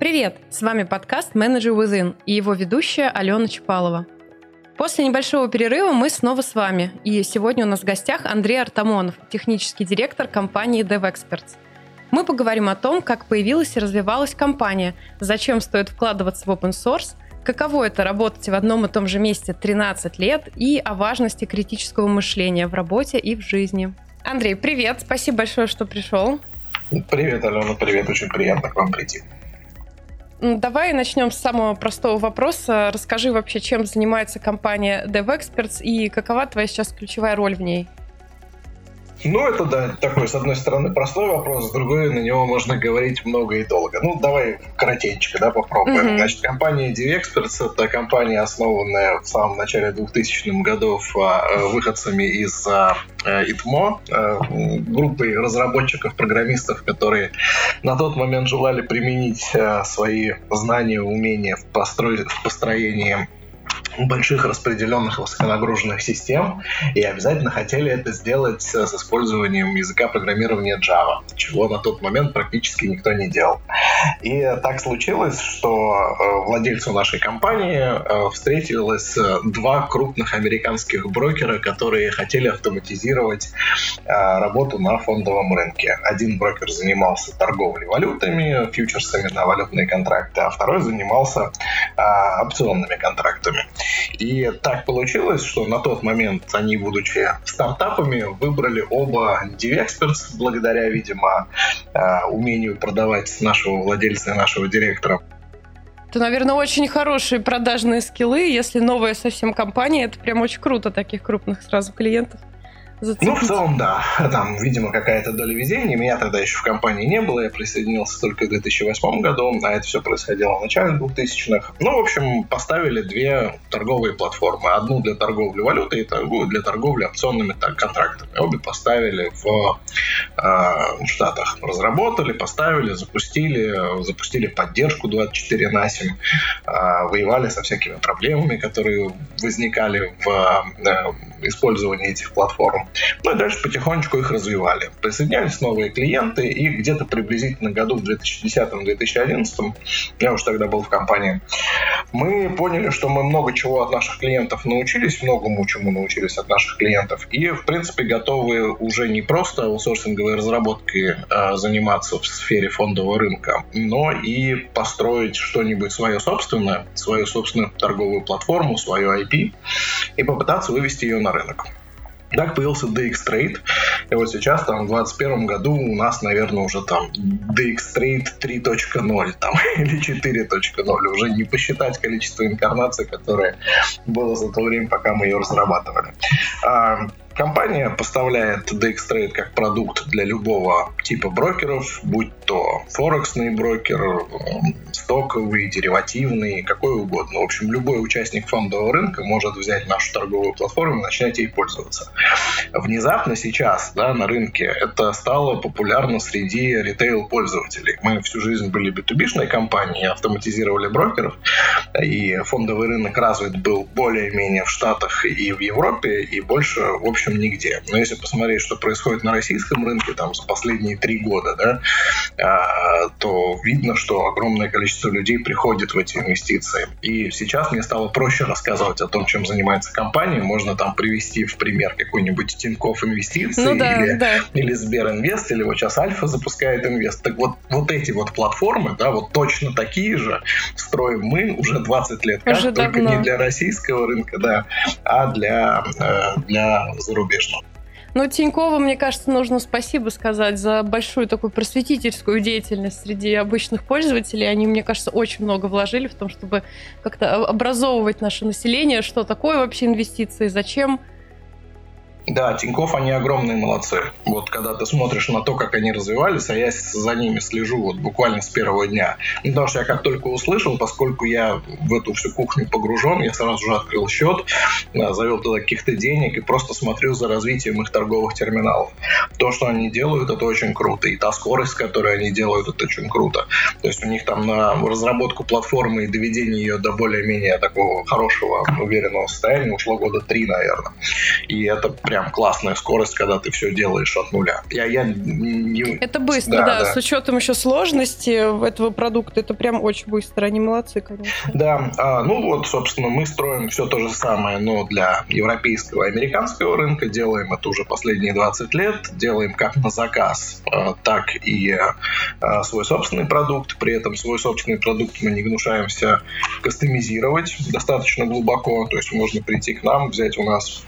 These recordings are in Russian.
Привет! С вами подкаст «Менеджер Within» и его ведущая Алена Чапалова. После небольшого перерыва мы снова с вами. И сегодня у нас в гостях Андрей Артамонов, технический директор компании DevExperts. Мы поговорим о том, как появилась и развивалась компания, зачем стоит вкладываться в open source, каково это работать в одном и том же месте 13 лет и о важности критического мышления в работе и в жизни. Андрей, привет, спасибо большое, что пришел. Привет, Алена, привет, очень приятно к вам прийти. Давай начнем с самого простого вопроса. Расскажи вообще, чем занимается компания DevExperts и какова твоя сейчас ключевая роль в ней? Ну, это, да, такой, с одной стороны, простой вопрос, с другой, на него можно говорить много и долго. Ну, давай коротенько, да, попробуем. Mm-hmm. Значит, компания DevExperts — это компания, основанная в самом начале 2000-х годов а, выходцами из а, ИТМО, а, группой разработчиков, программистов, которые на тот момент желали применить свои знания, умения в, постро... в построении больших распределенных высоконагруженных систем и обязательно хотели это сделать с использованием языка программирования Java, чего на тот момент практически никто не делал. И так случилось, что э, владельцу нашей компании э, встретилось два крупных американских брокера, которые хотели автоматизировать э, работу на фондовом рынке. Один брокер занимался торговлей валютами, фьючерсами на валютные контракты, а второй занимался опционными контрактами. И так получилось, что на тот момент они, будучи стартапами, выбрали оба DevExperts, благодаря, видимо, э, умению продавать нашего владельца и нашего директора. Это, наверное, очень хорошие продажные скиллы. Если новая совсем компания, это прям очень круто, таких крупных сразу клиентов зацепить? Ну, в целом, да. Там, видимо, какая-то доля везения. Меня тогда еще в компании не было. Я присоединился только в 2008 году, а это все происходило в начале 2000-х. Ну, в общем, поставили две торговые платформы. Одну для торговли валютой и другую для торговли опционными так, контрактами. Обе поставили в э, Штатах. Разработали, поставили, запустили, запустили поддержку 24 на 7, э, воевали со всякими проблемами, которые возникали в э, использовании этих платформ. Ну и дальше потихонечку их развивали. Присоединялись новые клиенты, и где-то приблизительно году в 2010-2011, я уже тогда был в компании, мы поняли, что мы много чего от наших клиентов научились, многому чему научились от наших клиентов, и, в принципе, готовы уже не просто аутсорсинговой разработкой а, заниматься в сфере фондового рынка, но и построить что-нибудь свое собственное, свою собственную торговую платформу, свою IP, и попытаться вывести ее на рынок. Так появился DX Trade. И вот сейчас, там, в 2021 году у нас, наверное, уже там DX Trade 3.0 там, или 4.0. Уже не посчитать количество инкарнаций, которое было за то время, пока мы ее разрабатывали. Компания поставляет DXTrade как продукт для любого типа брокеров, будь то форексный брокер, стоковый, деривативный, какой угодно. В общем, любой участник фондового рынка может взять нашу торговую платформу и начать ей пользоваться. Внезапно сейчас да, на рынке это стало популярно среди ритейл-пользователей. Мы всю жизнь были B2B-шной компанией, автоматизировали брокеров, и фондовый рынок развит был более-менее в Штатах и в Европе, и больше, в общем, общем, нигде. Но если посмотреть, что происходит на российском рынке там за последние три года, да, а, то видно, что огромное количество людей приходит в эти инвестиции. И сейчас мне стало проще рассказывать о том, чем занимается компания. Можно там привести в пример какой-нибудь Тинькофф инвестиции ну, да, или, да. или Сберинвест, или вот сейчас Альфа запускает инвест. Так вот, вот эти вот платформы, да, вот точно такие же строим мы уже 20 лет, как, уже только давно. не для российского рынка, да, а для, э, для зарубежного. Ну, Тинькову, мне кажется, нужно спасибо сказать за большую такую просветительскую деятельность среди обычных пользователей. Они, мне кажется, очень много вложили в том, чтобы как-то образовывать наше население, что такое вообще инвестиции, зачем да, Тиньков, они огромные молодцы. Вот когда ты смотришь на то, как они развивались, а я за ними слежу вот буквально с первого дня. Ну, потому что я как только услышал, поскольку я в эту всю кухню погружен, я сразу же открыл счет, завел туда каких-то денег и просто смотрю за развитием их торговых терминалов. То, что они делают, это очень круто. И та скорость, с которой они делают, это очень круто. То есть у них там на разработку платформы и доведение ее до более-менее такого хорошего, уверенного состояния ушло года три, наверное. И это прям классная скорость, когда ты все делаешь от нуля. Я, я не... Это быстро, да, да, да. С учетом еще сложности этого продукта, это прям очень быстро. Они молодцы, конечно. Да, а, ну вот, собственно, мы строим все то же самое, но для европейского и американского рынка. Делаем это уже последние 20 лет. Делаем как на заказ, а, так и а, свой собственный продукт. При этом свой собственный продукт мы не гнушаемся кастомизировать достаточно глубоко. То есть можно прийти к нам, взять у нас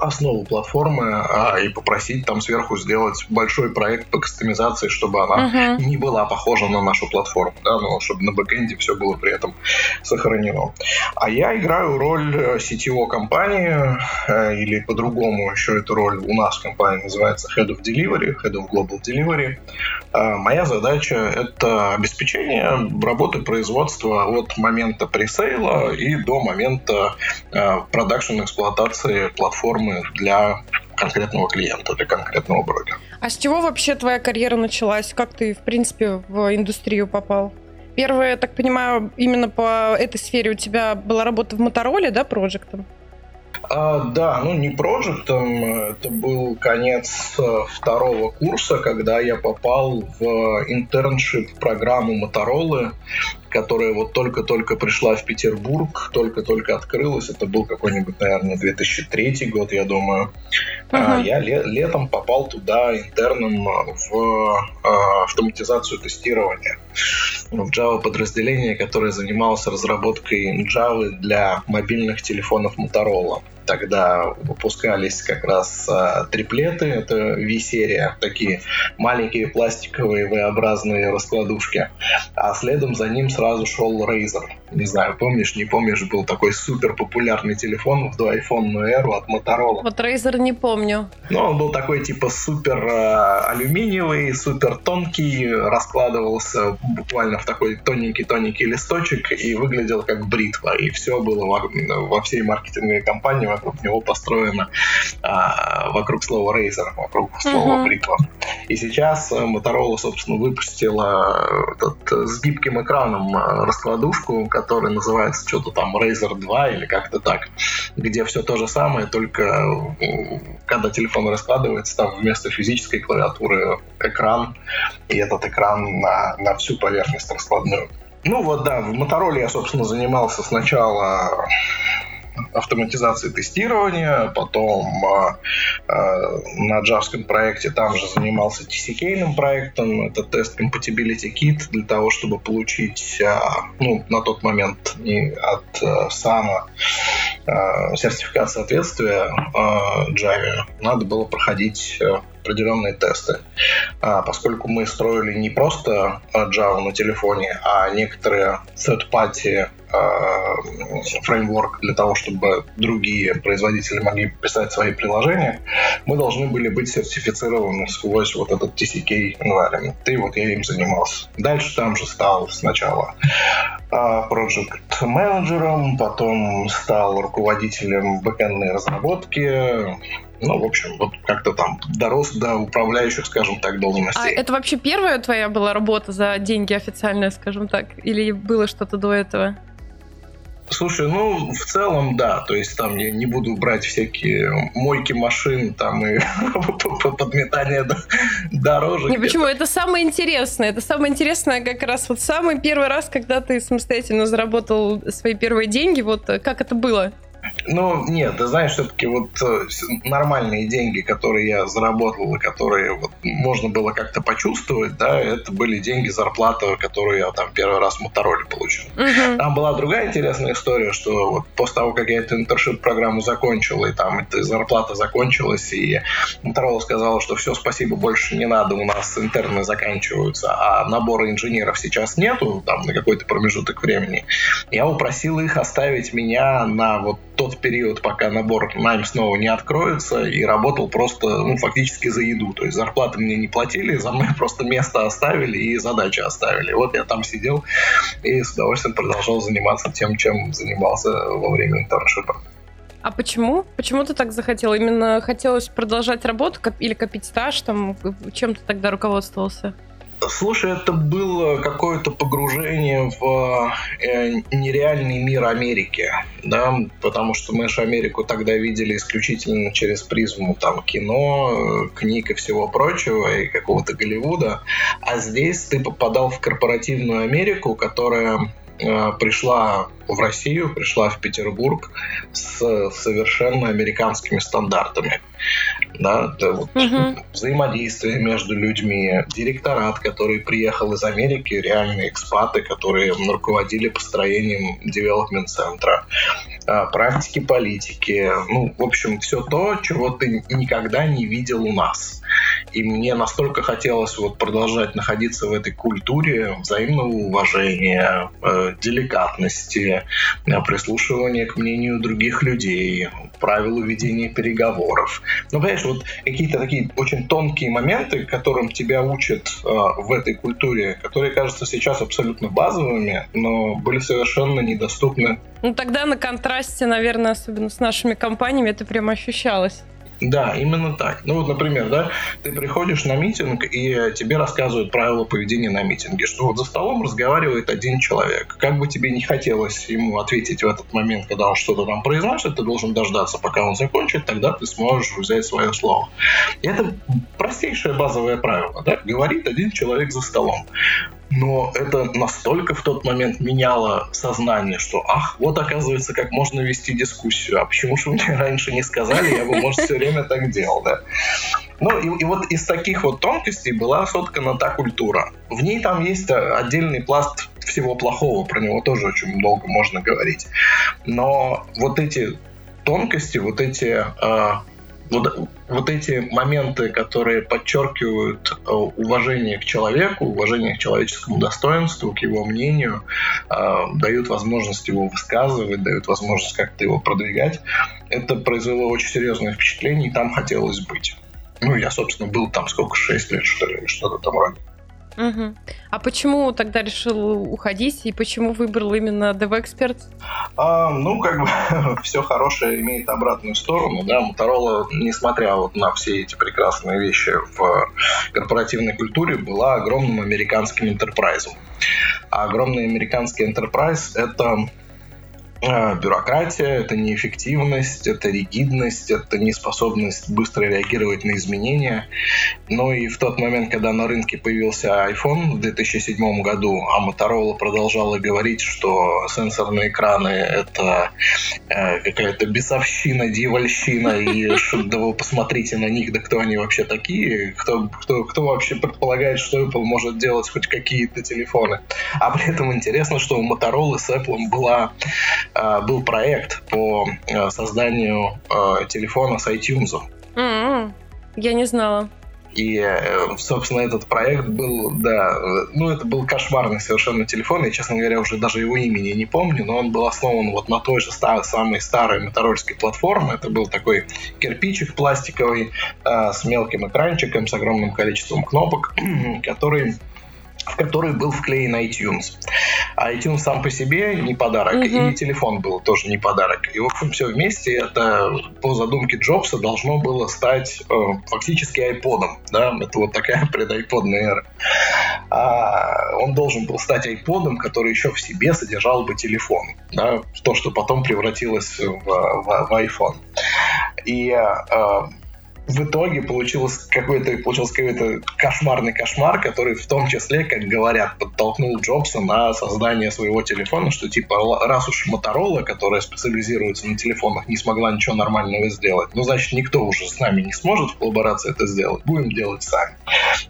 основу платформы а, и попросить там сверху сделать большой проект по кастомизации, чтобы она uh-huh. не была похожа на нашу платформу, да, но чтобы на бэкэнде все было при этом сохранено. А я играю роль э, сетевой компании, э, или по-другому еще эту роль у нас в компании называется Head of Delivery, Head of Global Delivery. А, моя задача — это обеспечение работы производства от момента пресейла и до момента э, продакшн эксплуатации платформы для конкретного клиента, для конкретного брокера. А с чего вообще твоя карьера началась? Как ты, в принципе, в индустрию попал? Первое, я так понимаю, именно по этой сфере у тебя была работа в Мотороле, да, проектом? А, да, ну не проектом, это был конец э, второго курса, когда я попал в internship программу Моторолы, которая вот только-только пришла в Петербург, только-только открылась. Это был какой-нибудь, наверное, 2003 год, я думаю. Uh-huh. Я ле- летом попал туда интерном в а, автоматизацию тестирования в Java подразделение, которое занималось разработкой Java для мобильных телефонов Motorola тогда выпускались как раз а, триплеты, это V-серия, такие маленькие пластиковые V-образные раскладушки. А следом за ним сразу шел Razer. Не знаю, помнишь, не помнишь, был такой супер популярный телефон в доайфонную эру от Motorola. Вот Razer не помню. Ну, он был такой типа супер э, алюминиевый, супер тонкий, раскладывался буквально в такой тоненький-тоненький листочек и выглядел как бритва. И все было во, во всей маркетинговой компании вокруг него построено а, вокруг слова Razer, вокруг слова uh-huh. бритва. И сейчас э, Motorola, собственно, выпустила этот, э, с гибким экраном э, раскладушку, которая называется что-то там Razer 2 или как-то так, где все то же самое, только когда телефон раскладывается, там вместо физической клавиатуры экран, и этот экран на, на всю поверхность раскладную. Ну вот, да, в Мотороле я, собственно, занимался сначала автоматизации тестирования, потом э, на джавском проекте там же занимался TCK проектом, это тест Compatibility Kit для того, чтобы получить, э, ну, на тот момент не от э, САМа э, сертификат соответствия э, Java, надо было проходить определенные тесты. А, поскольку мы строили не просто Java на телефоне, а некоторые third-party фреймворк для того, чтобы другие производители могли писать свои приложения, мы должны были быть сертифицированы сквозь вот этот TCK environment. И вот я им занимался. Дальше там же стал сначала проект менеджером, потом стал руководителем бэкэндной разработки, ну, в общем, вот как-то там дорос до управляющих, скажем так, должностей. А это вообще первая твоя была работа за деньги официальная, скажем так? Или было что-то до этого? Слушай, ну, в целом, да. То есть там я не буду брать всякие мойки машин там и подметание дорожек. Не, почему? Это самое интересное. Это самое интересное как раз вот самый первый раз, когда ты самостоятельно заработал свои первые деньги. Вот как это было? Ну, нет, ты знаешь, все-таки вот э, нормальные деньги, которые я заработал, и которые вот можно было как-то почувствовать, да, это были деньги, зарплата, которую я там первый раз в Мотороле получил. Uh-huh. Там была другая интересная история, что вот после того, как я эту интершип-программу закончил, и там эта зарплата закончилась, и Моторола сказала, что все, спасибо, больше не надо, у нас интерны заканчиваются, а набора инженеров сейчас нету, там, на какой-то промежуток времени, я упросил их оставить меня на вот тот период, пока набор найм снова не откроется, и работал просто, ну, фактически за еду. То есть зарплаты мне не платили, за мной просто место оставили и задачи оставили. Вот я там сидел и с удовольствием продолжал заниматься тем, чем занимался во время интерншипа. А почему? Почему ты так захотел? Именно хотелось продолжать работу или копить стаж? Там, чем ты тогда руководствовался? Слушай, это было какое-то погружение в э, нереальный мир Америки, да, потому что мы же Америку тогда видели исключительно через призму там кино, книг и всего прочего, и какого-то Голливуда, а здесь ты попадал в корпоративную Америку, которая э, пришла в Россию, пришла в Петербург с совершенно американскими стандартами. Да, это вот угу. взаимодействие между людьми, директорат, который приехал из Америки, реальные экспаты, которые руководили построением девелопмент-центра, а, практики политики, ну, в общем, все то, чего ты никогда не видел у нас. И мне настолько хотелось вот продолжать находиться в этой культуре взаимного уважения, э, деликатности, э, прислушивания к мнению других людей, правилу ведения переговоров. Ну, понимаешь, вот какие-то такие очень тонкие моменты, которым тебя учат э, в этой культуре, которые кажутся сейчас абсолютно базовыми, но были совершенно недоступны. Ну, тогда на контрасте, наверное, особенно с нашими компаниями, это прям ощущалось. Да, именно так. Ну вот, например, да, ты приходишь на митинг, и тебе рассказывают правила поведения на митинге, что вот за столом разговаривает один человек. Как бы тебе не хотелось ему ответить в этот момент, когда он что-то там произносит, ты должен дождаться, пока он закончит, тогда ты сможешь взять свое слово. И это простейшее базовое правило, да, говорит один человек за столом. Но это настолько в тот момент меняло сознание, что ах, вот оказывается, как можно вести дискуссию. А почему же мне раньше не сказали, я бы, может, все время так делал, да? Ну, и, и вот из таких вот тонкостей была соткана та культура. В ней там есть отдельный пласт всего плохого, про него тоже очень долго можно говорить. Но вот эти тонкости, вот эти э, вот, вот эти моменты, которые подчеркивают э, уважение к человеку, уважение к человеческому достоинству, к его мнению, э, дают возможность его высказывать, дают возможность как-то его продвигать, это произвело очень серьезное впечатление, и там хотелось быть. Ну, я, собственно, был там сколько, 6 лет, что ли, что-то там роде. Угу. А почему тогда решил уходить и почему выбрал именно DevExpert? А, ну, как бы все хорошее имеет обратную сторону, да, Motorola, несмотря вот на все эти прекрасные вещи в корпоративной культуре, была огромным американским enterprise. А огромный американский enterprise — это бюрократия, это неэффективность, это ригидность, это неспособность быстро реагировать на изменения. Ну и в тот момент, когда на рынке появился iPhone в 2007 году, а Motorola продолжала говорить, что сенсорные экраны — это э, какая-то бесовщина, дьявольщина, и да вы посмотрите на них, да кто они вообще такие, кто, кто, кто вообще предполагает, что Apple может делать хоть какие-то телефоны. А при этом интересно, что у Motorola с Apple была Э, был проект по э, созданию э, телефона с iTunes. Mm-hmm. Я не знала. И, собственно, этот проект был, да, ну, это был кошмарный совершенно телефон. Я, честно говоря, уже даже его имени не помню, но он был основан вот на той же старой, самой старой моторольской платформе. Это был такой кирпичик пластиковый э, с мелким экранчиком, с огромным количеством кнопок, который который был вклеен iTunes. А iTunes сам по себе не подарок, mm-hmm. и телефон был тоже не подарок. И, в общем, все вместе это по задумке Джобса должно было стать э, фактически iPod. Да? Это вот такая предайподная эра. А он должен был стать iPod, который еще в себе содержал бы телефон. Да? То, что потом превратилось в, в, в iPhone. И э, в итоге получилось какой-то получился какой-то кошмарный кошмар, который в том числе, как говорят, подтолкнул Джобса на создание своего телефона, что типа раз уж Моторола, которая специализируется на телефонах, не смогла ничего нормального сделать, ну значит никто уже с нами не сможет в коллаборации это сделать, будем делать сами.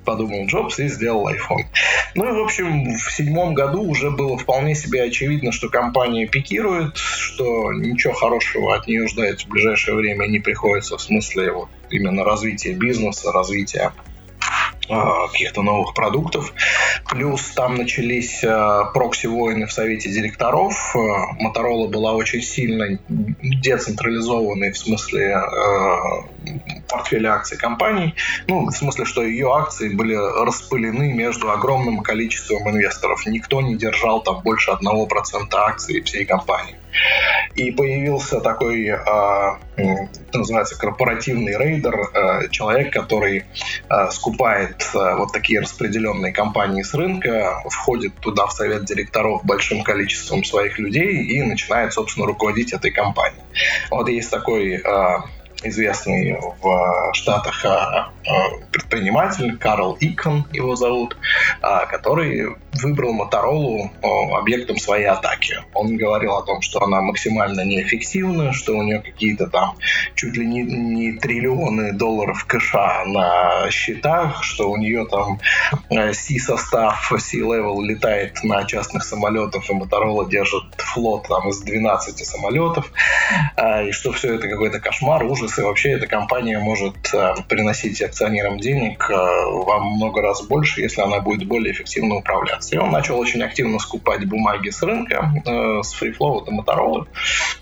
Подумал Джобс и сделал iPhone. Ну и в общем в седьмом году уже было вполне себе очевидно, что компания пикирует, что ничего хорошего от нее ждать в ближайшее время не приходится в смысле вот именно развития бизнеса, развития а, каких-то новых продуктов. Плюс там начались а, прокси-войны в совете директоров. Моторола была очень сильно децентрализованной в смысле а, портфеля акций компаний. Ну, в смысле, что ее акции были распылены между огромным количеством инвесторов. Никто не держал там больше 1% акций всей компании. И появился такой, а, называется, корпоративный рейдер, а, человек, который а, скупает вот такие распределенные компании с рынка, входит туда в совет директоров большим количеством своих людей и начинает, собственно, руководить этой компанией. Вот есть такой известный в Штатах а, а, предприниматель Карл Икон его зовут, а, который выбрал Моторолу объектом своей атаки. Он говорил о том, что она максимально неэффективна, что у нее какие-то там чуть ли не, не триллионы долларов кэша на счетах, что у нее там C-состав, C-level летает на частных самолетах, и Моторола держит флот там из 12 самолетов, и что все это какой-то кошмар, ужас, и вообще эта компания может приносить акционерам денег во много раз больше, если она будет более эффективно управляться. И он начал очень активно скупать бумаги с рынка, э, с FreeFlow до Motorola,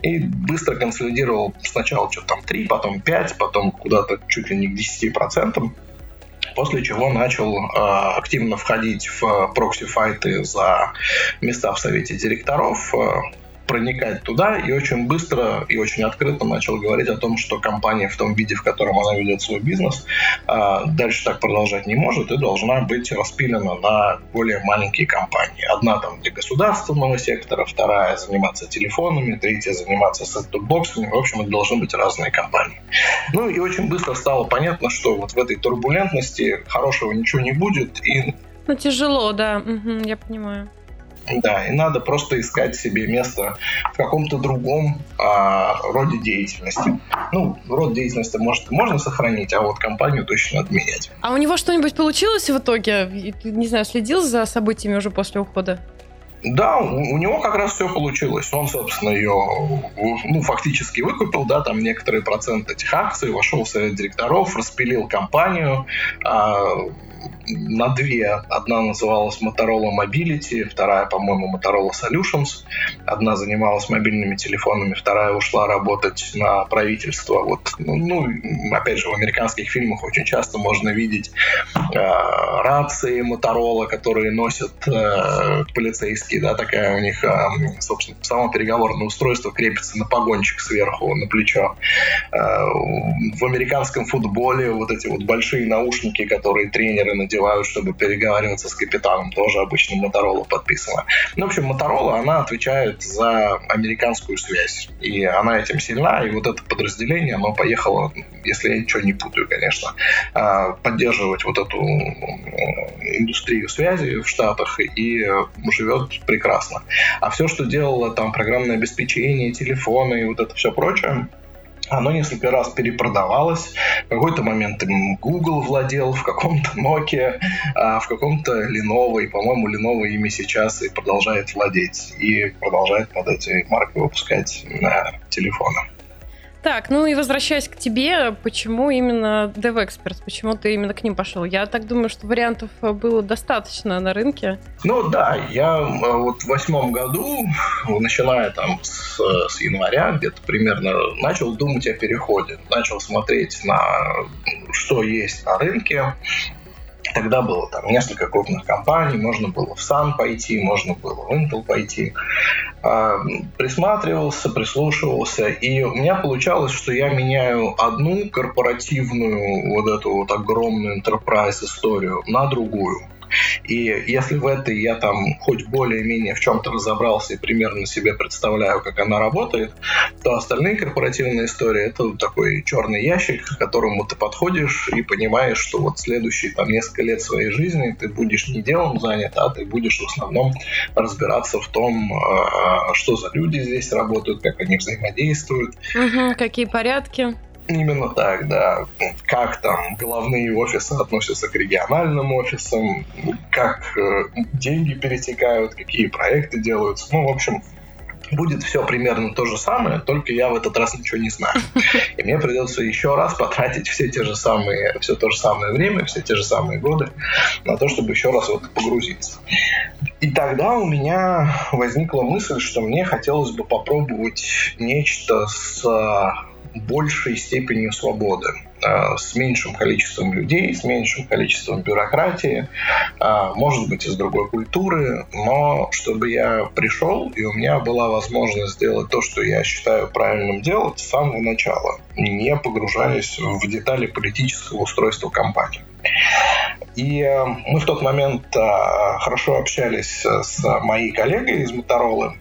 и быстро консолидировал сначала что-то там 3, потом 5, потом куда-то чуть ли не к 10%. После чего начал э, активно входить в прокси-файты за места в совете директоров, э, проникать туда и очень быстро и очень открыто начал говорить о том, что компания в том виде, в котором она ведет свой бизнес, а, дальше так продолжать не может и должна быть распилена на более маленькие компании. Одна там для государственного сектора, вторая заниматься телефонами, третья заниматься сет-топ-боксами. В общем, это должны быть разные компании. Ну и очень быстро стало понятно, что вот в этой турбулентности хорошего ничего не будет. И... Ну, тяжело, да, угу, я понимаю. Да, и надо просто искать себе место в каком-то другом а, роде деятельности. Ну, род деятельности может можно сохранить, а вот компанию точно надо менять. А у него что-нибудь получилось в итоге? Не знаю, следил за событиями уже после ухода? Да, у, у него как раз все получилось. Он, собственно, ее ну, фактически выкупил, да, там некоторые проценты этих акций, вошел в совет директоров, распилил компанию, а, на две. Одна называлась Motorola Mobility, вторая, по-моему, Motorola Solutions. Одна занималась мобильными телефонами, вторая ушла работать на правительство. Вот, ну, ну опять же, в американских фильмах очень часто можно видеть э, рации Motorola, которые носят э, полицейские, да, такая у них, э, собственно, само переговорное устройство крепится на погончик сверху, на плечо. Э, в американском футболе вот эти вот большие наушники, которые тренеры надевают надевают, чтобы переговариваться с капитаном, тоже обычно Моторола подписана. Ну, в общем, Моторола, она отвечает за американскую связь, и она этим сильна, и вот это подразделение, оно поехало, если я ничего не путаю, конечно, а, поддерживать вот эту индустрию связи в Штатах и живет прекрасно. А все, что делало там программное обеспечение, телефоны и вот это все прочее, оно несколько раз перепродавалось. В какой-то момент им Google владел, в каком-то Nokia, а в каком-то Lenovo. И, по-моему, Lenovo ими сейчас и продолжает владеть. И продолжает под этой маркой выпускать на телефоны. Так, ну и возвращаясь к тебе, почему именно DevExperts? Почему ты именно к ним пошел? Я так думаю, что вариантов было достаточно на рынке. Ну да, я э, вот в восьмом году, начиная там с, с января где-то примерно, начал думать о переходе. Начал смотреть на что есть на рынке, Тогда было там несколько крупных компаний, можно было в Sun пойти, можно было в Intel пойти. А, присматривался, прислушивался, и у меня получалось, что я меняю одну корпоративную вот эту вот огромную enterprise историю на другую. И если в этой я там хоть более-менее в чем-то разобрался и примерно себе представляю, как она работает, то остальные корпоративные истории — это такой черный ящик, к которому ты подходишь и понимаешь, что вот следующие там несколько лет своей жизни ты будешь не делом занят, а ты будешь в основном разбираться в том, а, что за люди здесь работают, как они взаимодействуют. Угу, какие порядки. Именно так, да. Как там головные офисы относятся к региональным офисам, как э, деньги перетекают, какие проекты делаются. Ну, в общем, будет все примерно то же самое, только я в этот раз ничего не знаю. И мне придется еще раз потратить все те же самые, все то же самое время, все те же самые годы на то, чтобы еще раз в это погрузиться. И тогда у меня возникла мысль, что мне хотелось бы попробовать нечто с большей степенью свободы, э, с меньшим количеством людей, с меньшим количеством бюрократии, э, может быть, из другой культуры, но чтобы я пришел, и у меня была возможность сделать то, что я считаю правильным делать с самого начала, не погружаясь в детали политического устройства компании. И э, мы в тот момент хорошо общались с моей коллегой из Моторолы,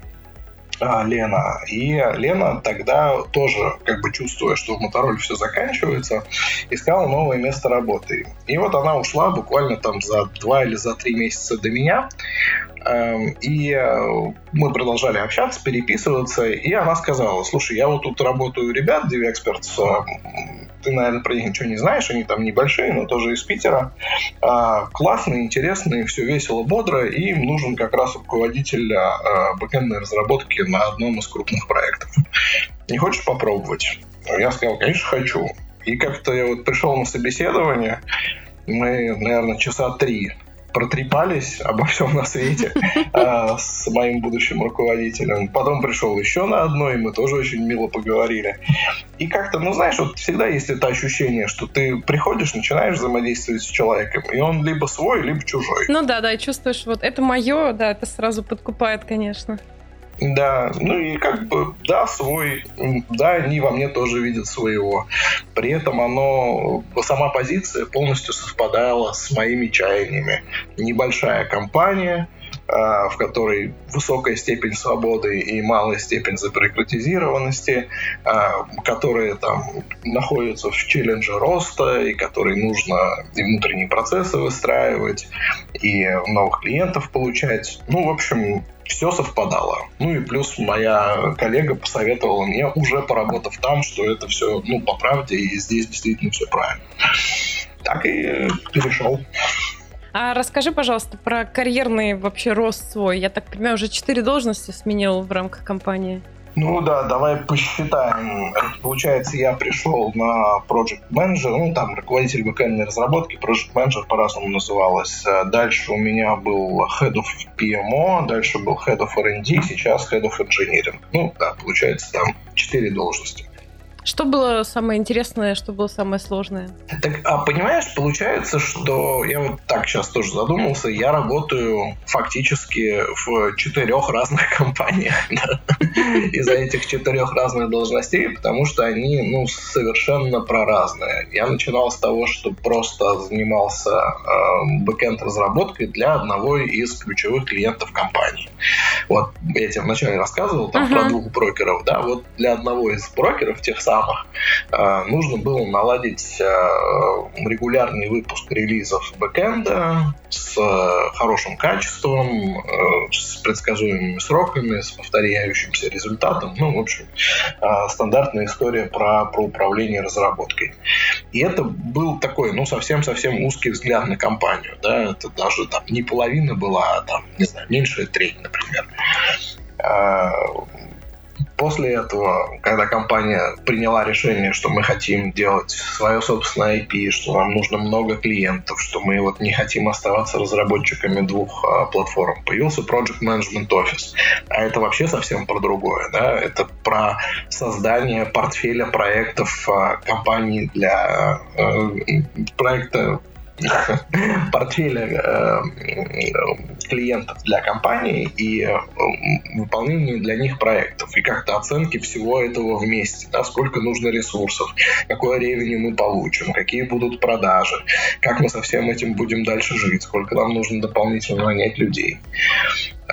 а, Лена. И Лена тогда тоже, как бы чувствуя, что в Мотороле все заканчивается, искала новое место работы. И вот она ушла буквально там за два или за три месяца до меня. Эм, и э, мы продолжали общаться, переписываться, и она сказала, слушай, я вот тут работаю ребят, DiviExperts, ты, наверное, про них ничего не знаешь, они там небольшие, но тоже из Питера. А, классные, интересные, все весело, бодро, и им нужен как раз руководитель а, бэкэндной разработки на одном из крупных проектов. Не хочешь попробовать? Я сказал, конечно, хочу. И как-то я вот пришел на собеседование, мы, наверное, часа три протрепались обо всем на свете а, с моим будущим руководителем. Потом пришел еще на одно, и мы тоже очень мило поговорили. И как-то, ну знаешь, вот всегда есть это ощущение, что ты приходишь, начинаешь взаимодействовать с человеком, и он либо свой, либо чужой. Ну да, да, чувствуешь, вот это мое, да, это сразу подкупает, конечно. Да, ну и как бы, да, свой, да, они во мне тоже видят своего. При этом оно, сама позиция полностью совпадала с моими чаяниями. Небольшая компания, в которой высокая степень свободы и малая степень забюрократизированности, а, которые там находятся в челлендже роста, и которые нужно и внутренние процессы выстраивать, и новых клиентов получать. Ну, в общем, все совпадало. Ну и плюс моя коллега посоветовала мне, уже поработав там, что это все, ну, по правде, и здесь действительно все правильно. Так и перешел. А расскажи, пожалуйста, про карьерный вообще рост свой. Я так понимаю, уже четыре должности сменил в рамках компании. Ну да, давай посчитаем. Получается, я пришел на Project Manager, ну там руководитель бэкэндной разработки, Project Manager по-разному называлось. Дальше у меня был Head of PMO, дальше был Head of R&D, сейчас Head of Engineering. Ну да, получается там четыре должности. Что было самое интересное, что было самое сложное? Так, а понимаешь, получается, что я вот так сейчас тоже задумался, я работаю фактически в четырех разных компаниях из-за этих четырех разных должностей, потому что они, ну, совершенно проразные. Я начинал с того, что просто занимался э, бэкенд разработкой для одного из ключевых клиентов компании. Вот я тебе вначале рассказывал там uh-huh. про двух брокеров, да, вот для одного из брокеров тех самых э, нужно было наладить э, регулярный выпуск релизов бэкэнда с э, хорошим качеством, с предсказуемыми сроками, с повторяющимся результатом. Ну, в общем, стандартная история про, про управление разработкой. И это был такой, ну, совсем-совсем узкий взгляд на компанию. Да? Это даже там не половина была, а там, не знаю, меньшая треть, например. После этого, когда компания приняла решение, что мы хотим делать свое собственное IP, что нам нужно много клиентов, что мы вот не хотим оставаться разработчиками двух а, платформ, появился Project Management Office. А это вообще совсем про другое. Да? Это про создание портфеля проектов а, компании для а, проекта портфеля э, клиентов для компании и э, выполнение для них проектов и как-то оценки всего этого вместе, да, сколько нужно ресурсов, какое ревень мы получим, какие будут продажи, как мы со всем этим будем дальше жить, сколько нам нужно дополнительно нанять людей.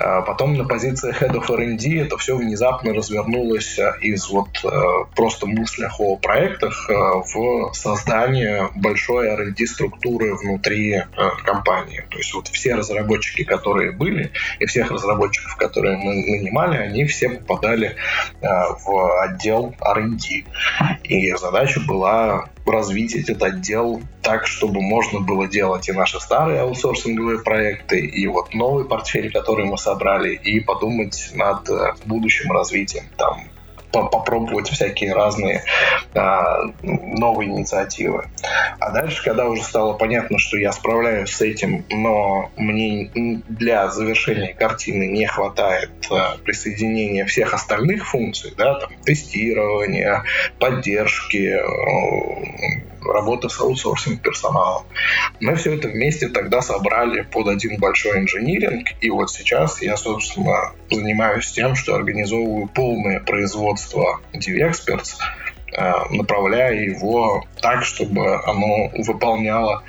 А потом на позиции Head of R&D это все внезапно развернулось э, из вот э, просто мыслях о проектах э, в создание большой R&D структуры внутри компании. То есть вот все разработчики, которые были, и всех разработчиков, которые мы нанимали, они все попадали в отдел R&D. И задача была развить этот отдел так, чтобы можно было делать и наши старые аутсорсинговые проекты, и вот новый портфель, который мы собрали, и подумать над э, будущим развитием там попробовать всякие разные а, новые инициативы. А дальше, когда уже стало понятно, что я справляюсь с этим, но мне для завершения картины не хватает а, присоединения всех остальных функций, да, там, тестирования, поддержки, работы с аутсорсинг персоналом. Мы все это вместе тогда собрали под один большой инжиниринг, и вот сейчас я, собственно, занимаюсь тем, что организовываю полное производство DevExperts, э, направляя его так, чтобы оно выполняло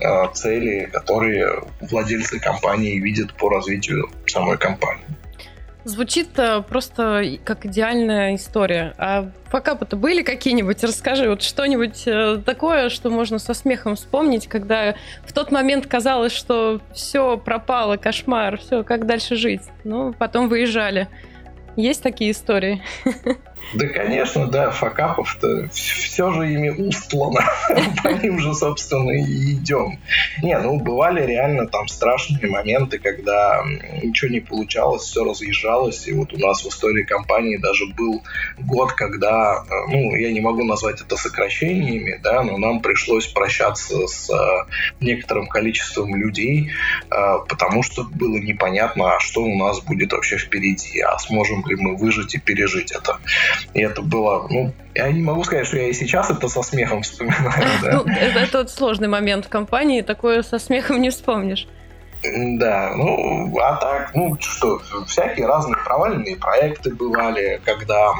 э, цели, которые владельцы компании видят по развитию самой компании. Звучит э, просто как идеальная история. А факапы-то были какие-нибудь? Расскажи вот что-нибудь э, такое, что можно со смехом вспомнить, когда в тот момент казалось, что все пропало, кошмар, все, как дальше жить. Ну, потом выезжали. Есть такие истории? Да, конечно, да, факапов-то все же ими устлано. По ним же, собственно, и идем. Не, ну, бывали реально там страшные моменты, когда ничего не получалось, все разъезжалось. И вот у нас в истории компании даже был год, когда, э, ну, я не могу назвать это сокращениями, да, но нам пришлось прощаться с э, некоторым количеством людей, э, потому что было непонятно, а что у нас будет вообще впереди, а сможем ли мы выжить и пережить это. И это было, ну, я не могу сказать, что я и сейчас это со смехом вспоминаю. Да? Ну, это, это сложный момент в компании, такое со смехом не вспомнишь. Да, ну, а так, ну, что, всякие разные провальные проекты бывали, когда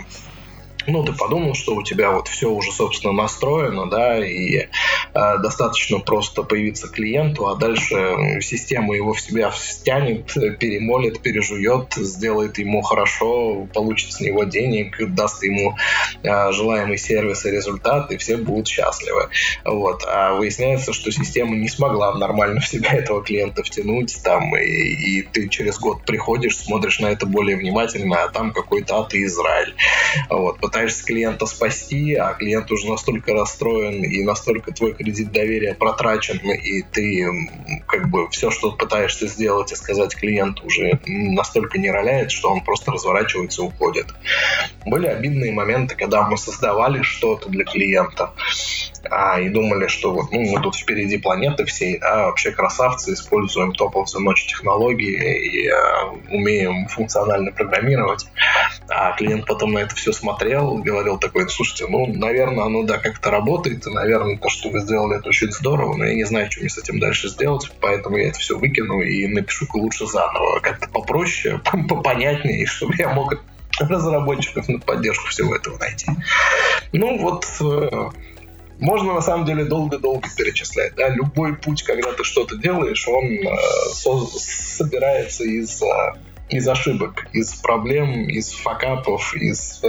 ну, ты подумал, что у тебя вот все уже, собственно, настроено, да, и э, достаточно просто появиться клиенту, а дальше система его в себя стянет, перемолит, пережует, сделает ему хорошо, получит с него денег, даст ему э, желаемый сервис и результат, и все будут счастливы. Вот. А выясняется, что система не смогла нормально в себя этого клиента втянуть, там, и, и ты через год приходишь, смотришь на это более внимательно, а там какой-то ад и Израиль. Вот. Потому пытаешься клиента спасти, а клиент уже настолько расстроен и настолько твой кредит доверия протрачен, и ты как бы все, что пытаешься сделать и сказать клиенту уже настолько не роляет, что он просто разворачивается и уходит. Были обидные моменты, когда мы создавали что-то для клиента а, и думали, что вот, ну, мы тут впереди планеты всей, да, вообще красавцы, используем топовые ночь технологии и а, умеем функционально программировать. А клиент потом на это все смотрел, говорил такой, слушайте, ну, наверное, оно, да, как-то работает, и, наверное, то, что вы сделали, это очень здорово, но я не знаю, что мне с этим дальше сделать, поэтому я это все выкину и напишу-ка лучше заново, как-то попроще, попонятнее, чтобы я мог разработчиков на поддержку всего этого найти. Ну, вот э, можно на самом деле долго-долго перечислять. Да? Любой путь, когда ты что-то делаешь, он э, со- собирается из э, из ошибок, из проблем, из факапов, из э,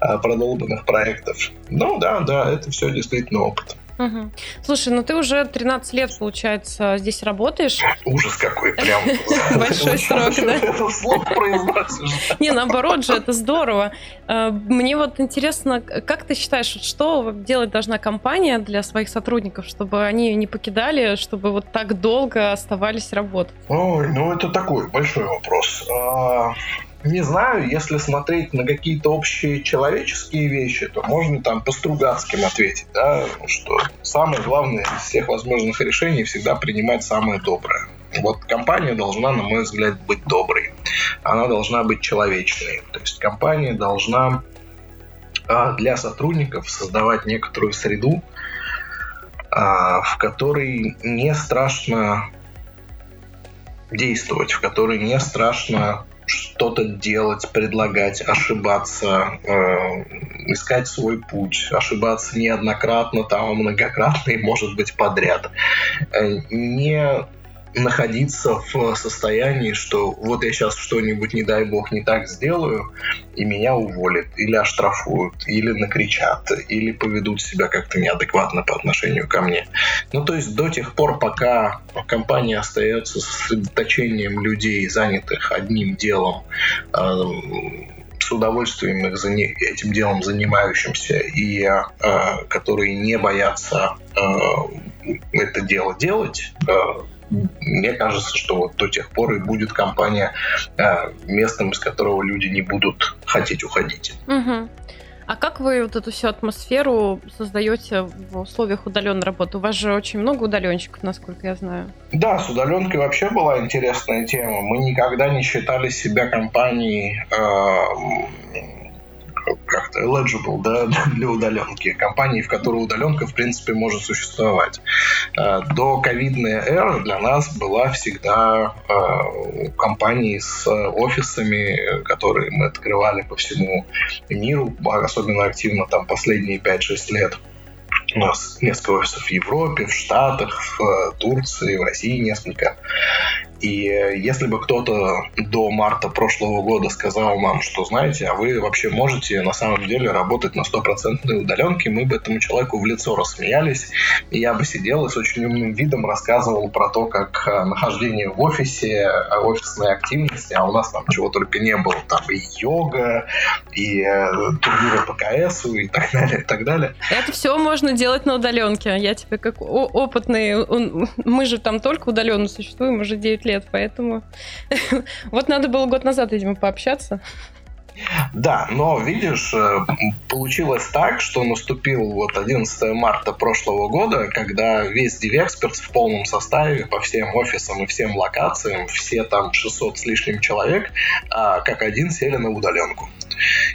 э продолбанных проектов. Ну да, да, это все действительно опыт. Угу. Слушай, ну ты уже 13 лет, получается, здесь работаешь. Ужас какой, прям. Большой срок, да? Не, наоборот же, это здорово. Э, мне вот интересно, как ты считаешь, что делать должна компания для своих сотрудников, чтобы они не покидали, чтобы вот так долго оставались работать? Ой, ну это такой большой вопрос. Не знаю, если смотреть на какие-то общие человеческие вещи, то можно там по Стругацким ответить, да, что самое главное из всех возможных решений всегда принимать самое доброе. Вот компания должна, на мой взгляд, быть доброй. Она должна быть человечной. То есть компания должна а, для сотрудников создавать некоторую среду, а, в которой не страшно действовать, в которой не страшно что-то делать, предлагать, ошибаться, э, искать свой путь, ошибаться неоднократно, там, многократно и, может быть, подряд. Э, не находиться в состоянии, что вот я сейчас что-нибудь, не дай бог, не так сделаю, и меня уволят, или оштрафуют, или накричат, или поведут себя как-то неадекватно по отношению ко мне. Ну, то есть до тех пор, пока компания остается сосредоточением людей, занятых одним делом, э, с удовольствием их этим делом занимающимся и э, которые не боятся э, это дело делать, э, мне кажется, что вот до тех пор и будет компания э, местом, из которого люди не будут хотеть уходить. Угу. А как вы вот эту всю атмосферу создаете в условиях удаленной работы? У вас же очень много удаленщиков, насколько я знаю. Да, с удаленкой вообще была интересная тема. Мы никогда не считали себя компанией э, как-то eligible да, для удаленки. Компании, в которой удаленка, в принципе, может существовать. Э, до ковидная эра для нас была всегда э, компанией с офисами, которые мы открывали по всему миру, особенно активно там последние 5-6 лет. У нас несколько офисов в Европе, в Штатах, в э, Турции, в России несколько. И э, если бы кто-то до марта прошлого года сказал нам, что, знаете, а вы вообще можете на самом деле работать на стопроцентной удаленке, мы бы этому человеку в лицо рассмеялись, и я бы сидел и с очень умным видом рассказывал про то, как э, нахождение в офисе, офисные активности, а у нас там чего только не было, там и йога, и э, турниры по КС, и так далее, и так далее. Это все можно делать на удаленке. Я тебе как опытный, мы же там только удаленно существуем уже 9 лет, поэтому вот надо было год назад, видимо, пообщаться. Да, но видишь, э, получилось так, что наступил вот 11 марта прошлого года, когда весь DivExperts в полном составе по всем офисам и всем локациям, все там 600 с лишним человек, а, как один сели на удаленку.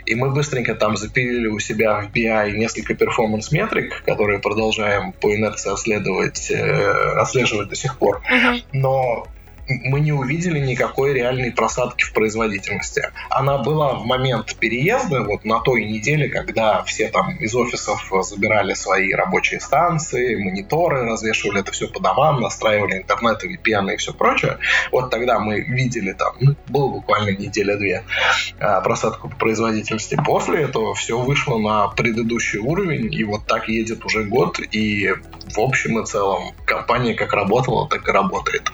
И мы быстренько там запилили у себя в BI несколько перформанс-метрик, которые продолжаем по инерции отслеживать, э, отслеживать до сих пор. Uh-huh. Но мы не увидели никакой реальной просадки в производительности. Она была в момент переезда, вот на той неделе, когда все там из офисов забирали свои рабочие станции, мониторы, развешивали это все по домам, настраивали интернет, VPN и все прочее. Вот тогда мы видели там, ну, было буквально неделя-две а, просадку по производительности. После этого все вышло на предыдущий уровень, и вот так едет уже год, и в общем и целом компания как работала, так и работает.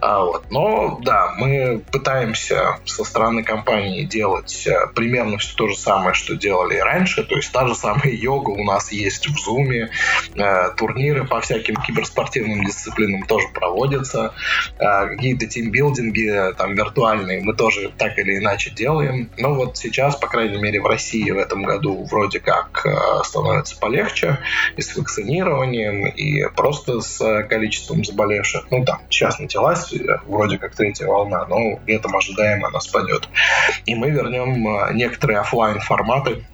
А, вот. Но да, мы пытаемся со стороны компании делать э, примерно все то же самое, что делали раньше. То есть та же самая йога у нас есть в Zoom, э, турниры по всяким киберспортивным дисциплинам тоже проводятся, э, какие-то тимбилдинги там виртуальные мы тоже так или иначе делаем. Но вот сейчас, по крайней мере, в России в этом году вроде как э, становится полегче и с вакцинированием, и просто с количеством заболевших. Ну там, сейчас началась вроде как третья волна, но летом ожидаемо она спадет. И мы вернем э, некоторые офлайн форматы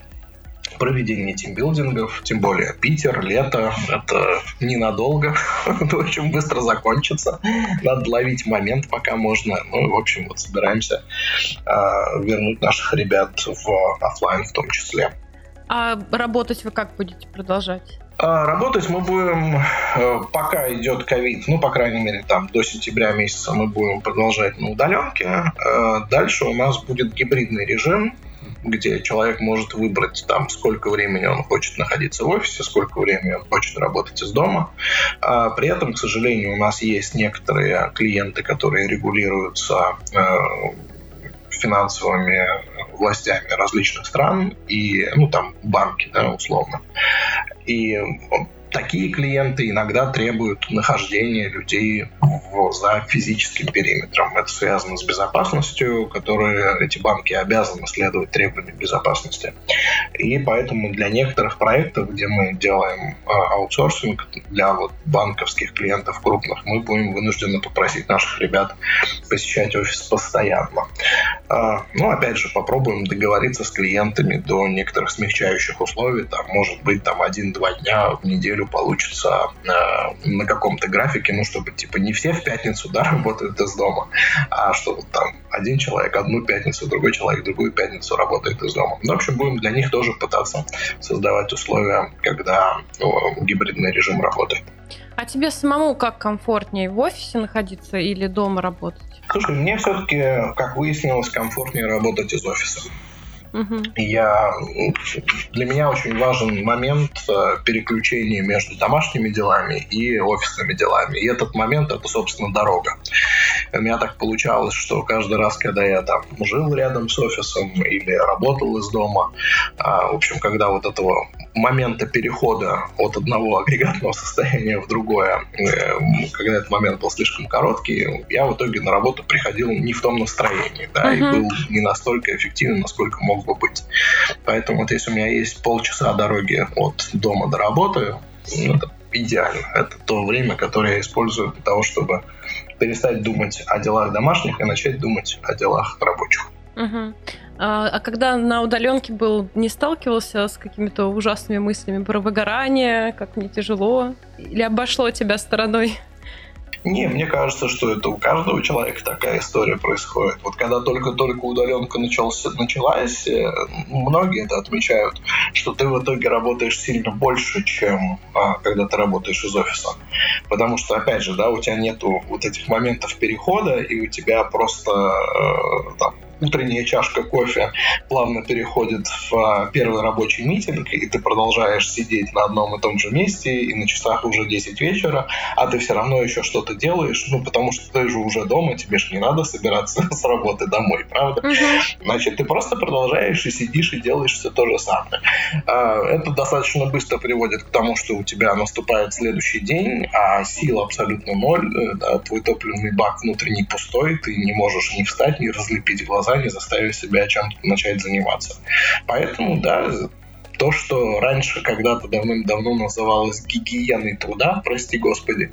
проведения тимбилдингов, тем более Питер, лето, это ненадолго, это очень быстро закончится, надо ловить момент, пока можно, ну, в общем, вот собираемся э, вернуть наших ребят в офлайн в том числе. А работать вы как будете продолжать? А, работать мы будем, э, пока идет ковид, ну, по крайней мере, там, до сентября месяца мы будем продолжать на удаленке. А, дальше у нас будет гибридный режим, где человек может выбрать там, сколько времени он хочет находиться в офисе, сколько времени он хочет работать из дома. А при этом, к сожалению, у нас есть некоторые клиенты, которые регулируются э, финансовыми властями различных стран и, ну, там, банки, да, условно. И такие клиенты иногда требуют нахождения людей в, за физическим периметром. Это связано с безопасностью, которые эти банки обязаны следовать требованиям безопасности. И поэтому для некоторых проектов, где мы делаем а, аутсорсинг для вот банковских клиентов крупных, мы будем вынуждены попросить наших ребят посещать офис постоянно. А, ну, опять же, попробуем договориться с клиентами до некоторых смягчающих условий. Там, может быть, там один-два дня в неделю получится э, на каком-то графике, ну, чтобы, типа, не все в пятницу, да, работают из дома, а чтобы там один человек одну пятницу, другой человек другую пятницу работает из дома. Ну, в общем, будем для них тоже пытаться создавать условия, когда ну, гибридный режим работает. А тебе самому как комфортнее в офисе находиться или дома работать? Слушай, мне все-таки, как выяснилось, комфортнее работать из офиса. Угу. Я, для меня очень важен момент э, переключения между домашними делами и офисными делами. И этот момент это, собственно, дорога. У меня так получалось, что каждый раз, когда я там жил рядом с офисом или работал из дома, а, в общем, когда вот этого момента перехода от одного агрегатного состояния в другое, э, когда этот момент был слишком короткий, я в итоге на работу приходил не в том настроении, да, uh-huh. и был не настолько эффективен, насколько мог бы быть. Поэтому вот если у меня есть полчаса дороги от дома до работы, ну, это идеально. Это то время, которое я использую для того, чтобы перестать думать о делах домашних и начать думать о делах рабочих. Угу. А, а когда на удаленке был, не сталкивался с какими-то ужасными мыслями про выгорание, как мне тяжело? Или обошло тебя стороной? Не, мне кажется, что это у каждого человека такая история происходит. Вот когда только-только удаленка начался, началась, э, многие это отмечают, что ты в итоге работаешь сильно больше, чем а, когда ты работаешь из офиса. Потому что, опять же, да, у тебя нету вот этих моментов перехода, и у тебя просто э, там, утренняя чашка кофе плавно переходит в а, первый рабочий митинг, и ты продолжаешь сидеть на одном и том же месте, и на часах уже 10 вечера, а ты все равно еще что-то делаешь, ну, потому что ты же уже дома, тебе же не надо собираться с работы домой, правда? Значит, ты просто продолжаешь и сидишь и делаешь все то же самое. А, это достаточно быстро приводит к тому, что у тебя наступает следующий день, а сил абсолютно ноль, э, да, твой топливный бак внутренний пустой, ты не можешь ни встать, ни разлепить глаза, глаза, не заставив себя чем-то начать заниматься. Поэтому, да, то, что раньше когда-то давным-давно называлось гигиеной труда, прости господи,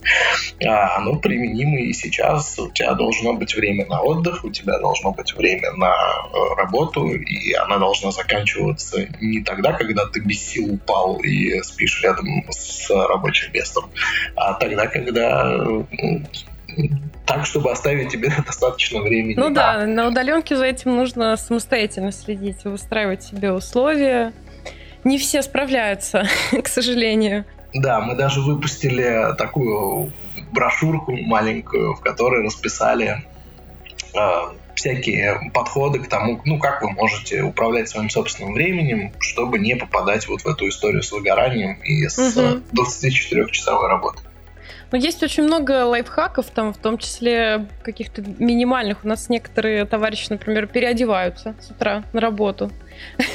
а, оно применимо и сейчас. У тебя должно быть время на отдых, у тебя должно быть время на э, работу, и она должна заканчиваться не тогда, когда ты без сил упал и спишь рядом с рабочим местом, а тогда, когда так, чтобы оставить тебе достаточно времени. Ну да, да на удаленке за этим нужно самостоятельно следить, выстраивать себе условия. Не все справляются, к сожалению. Да, мы даже выпустили такую брошюрку маленькую, в которой расписали э, всякие подходы к тому, ну, как вы можете управлять своим собственным временем, чтобы не попадать вот в эту историю с выгоранием и с угу. 24-часовой работой. Но есть очень много лайфхаков, там, в том числе каких-то минимальных. У нас некоторые товарищи, например, переодеваются с утра на работу.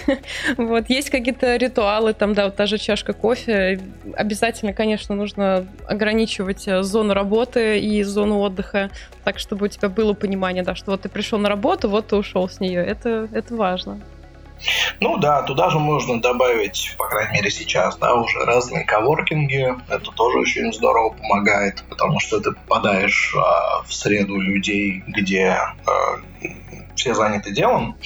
Вот, есть какие-то ритуалы, там, да, вот та же чашка кофе. Обязательно, конечно, нужно ограничивать э, зону работы и зону отдыха, так, чтобы у тебя было понимание, да, что вот ты пришел на работу, вот ты ушел с нее. Это, это важно. Ну да, туда же можно добавить, по крайней мере сейчас, да, уже разные коворкинги. Это тоже очень здорово помогает, потому что ты попадаешь а, в среду людей, где а, все заняты делом,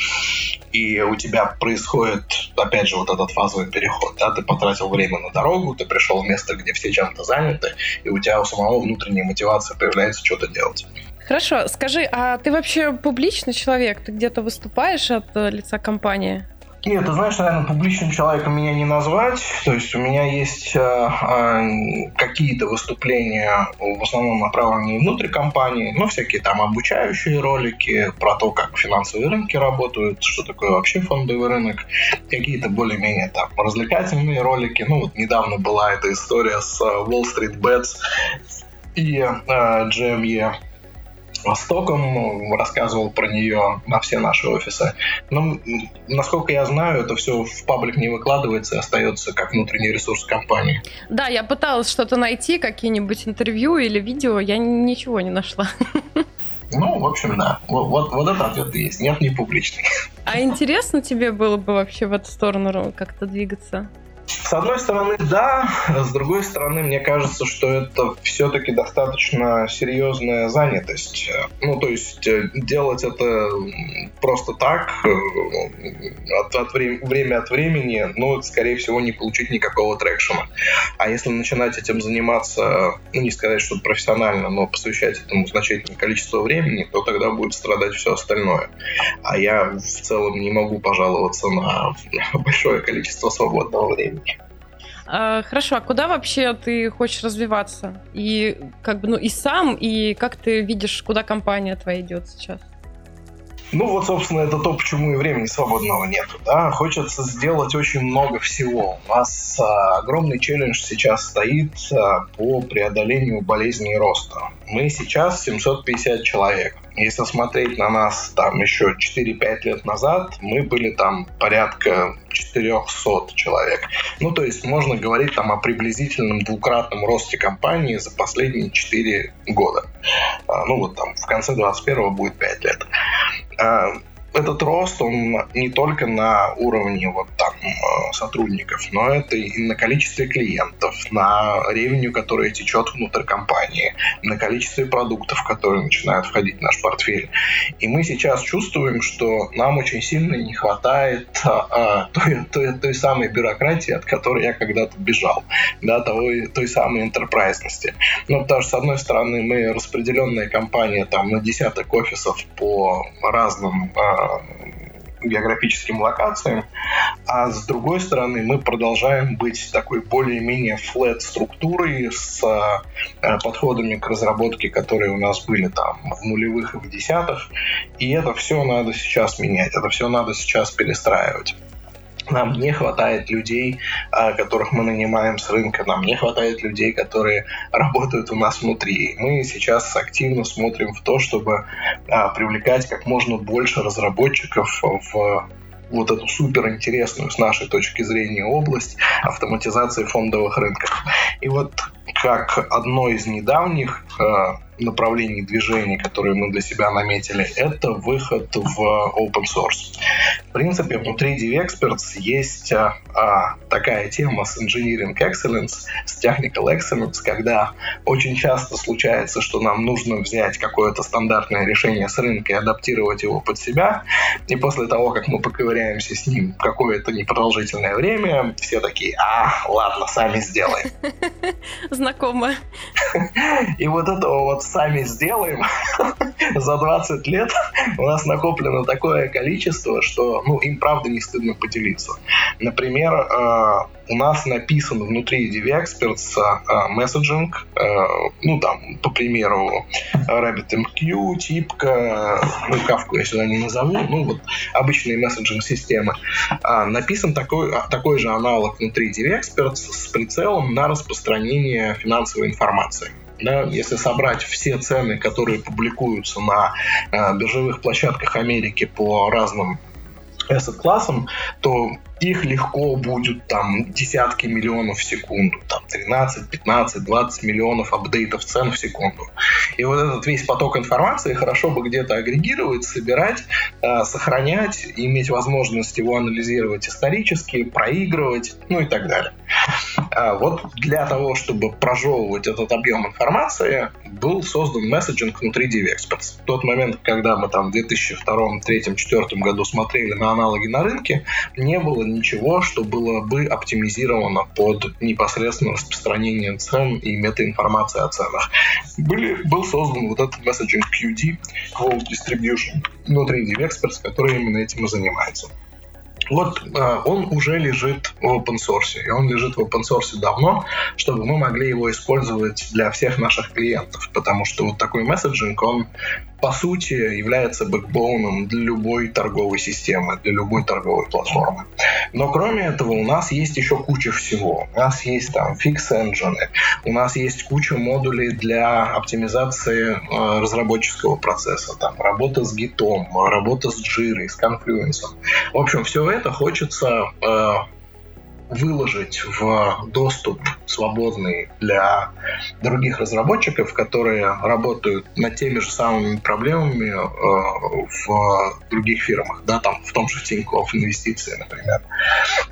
и у тебя происходит, опять же, вот этот фазовый переход. Да? Ты потратил время на дорогу, ты пришел в место, где все чем-то заняты, и у тебя у самого внутренняя мотивация появляется что-то делать. Хорошо, скажи, а ты вообще публичный человек? Ты где-то выступаешь от э, лица компании? Нет, ты знаешь, наверное, публичным человеком меня не назвать. То есть у меня есть э, э, какие-то выступления, в основном направленные внутрь компании, ну, всякие там обучающие ролики про то, как финансовые рынки работают, что такое вообще фондовый рынок, какие-то более-менее там развлекательные ролики. Ну, вот недавно была эта история с э, Wall Street Bets и э, GME Востоком, рассказывал про нее на все наши офисы. Но, насколько я знаю, это все в паблик не выкладывается и остается как внутренний ресурс компании. Да, я пыталась что-то найти, какие-нибудь интервью или видео, я ничего не нашла. Ну, в общем, да. Вот, вот, вот это ответ и есть. Нет, не публичный. А интересно тебе было бы вообще в эту сторону как-то двигаться? С одной стороны, да, с другой стороны, мне кажется, что это все-таки достаточно серьезная занятость. Ну, то есть э, делать это просто так, э, от, от вре- время от времени, ну, скорее всего, не получить никакого трекшена. А если начинать этим заниматься, ну, не сказать, что профессионально, но посвящать этому значительное количество времени, то тогда будет страдать все остальное. А я в целом не могу пожаловаться на большое количество свободного времени. А, хорошо, а куда вообще ты хочешь развиваться? И как бы, ну, и сам, и как ты видишь, куда компания твоя идет сейчас? Ну вот, собственно, это то, почему и времени свободного нет. Да? Хочется сделать очень много всего. У нас а, огромный челлендж сейчас стоит а, по преодолению болезней роста. Мы сейчас 750 человек. Если смотреть на нас там еще 4-5 лет назад, мы были там порядка 400 человек. Ну, то есть можно говорить там о приблизительном двукратном росте компании за последние 4 года. А, ну, вот там в конце 21 будет 5 лет. Этот рост, он не только на уровне вот там э, сотрудников, но это и на количестве клиентов, на ревеню, которое течет внутрь компании, на количестве продуктов, которые начинают входить в наш портфель. И мы сейчас чувствуем, что нам очень сильно не хватает а, той, той, той самой бюрократии, от которой я когда-то бежал, да, той, той самой интерпрайзности. Ну, потому что, с одной стороны, мы распределенная компания там на десяток офисов по разным а, географическим локациям, а с другой стороны мы продолжаем быть такой более-менее флет структурой с э, подходами к разработке, которые у нас были там в нулевых и в десятых, и это все надо сейчас менять, это все надо сейчас перестраивать. Нам не хватает людей, а, которых мы нанимаем с рынка, нам не хватает людей, которые работают у нас внутри. Мы сейчас активно смотрим в то, чтобы а, привлекать как можно больше разработчиков в вот эту суперинтересную с нашей точки зрения область автоматизации фондовых рынков. И вот как одно из недавних э, направлений движения, которые мы для себя наметили, это выход в open source. В принципе, внутри DevExperts есть а, а, такая тема с engineering excellence, с technical excellence, когда очень часто случается, что нам нужно взять какое-то стандартное решение с рынка и адаптировать его под себя, и после того, как мы поковыряемся с ним какое-то непродолжительное время, все такие, а, ладно, сами сделаем. Знакомо. И вот этого вот сами сделаем за 20 лет у нас накоплено такое количество, что ну, им правда не стыдно поделиться. Например, э, у нас написан внутри DVExperts э, месседжинг, э, ну там, по примеру, RabbitMQ, Типка, ну, Kafka я сюда не назову, ну вот обычные месседжинг-системы. Написан такой, такой же аналог внутри DVExperts с прицелом на распространение финансовой информации. Да, если собрать все цены, которые публикуются на э, биржевых площадках Америки по разным asset-классам, то их легко будет там десятки миллионов в секунду, там 13, 15, 20 миллионов апдейтов цен в секунду. И вот этот весь поток информации хорошо бы где-то агрегировать, собирать, э, сохранять, иметь возможность его анализировать исторически, проигрывать, ну и так далее. А вот для того, чтобы прожевывать этот объем информации, был создан месседжинг внутри DivExperts. В тот момент, когда мы там в 2002, 2003, 2004 году смотрели на аналоги на рынке, не было ничего, что было бы оптимизировано под непосредственно распространение цен и метаинформации о ценах. Были, был создан вот этот messaging QD, Quote Distribution, внутри DivExperts, который именно этим и занимается. Вот э, он уже лежит в open source, и он лежит в open source давно, чтобы мы могли его использовать для всех наших клиентов, потому что вот такой месседжинг, он по сути, является бэкбоуном для любой торговой системы, для любой торговой платформы. Но кроме этого у нас есть еще куча всего. У нас есть там фикс engine, у нас есть куча модулей для оптимизации э, разработческого процесса, там работа с гитом, работа с Jira, с Confluence. В общем, все это хочется э, выложить в доступ свободный для других разработчиков, которые работают над теми же самыми проблемами э, в других фирмах, да, там в том же Тинькофф инвестиции, например,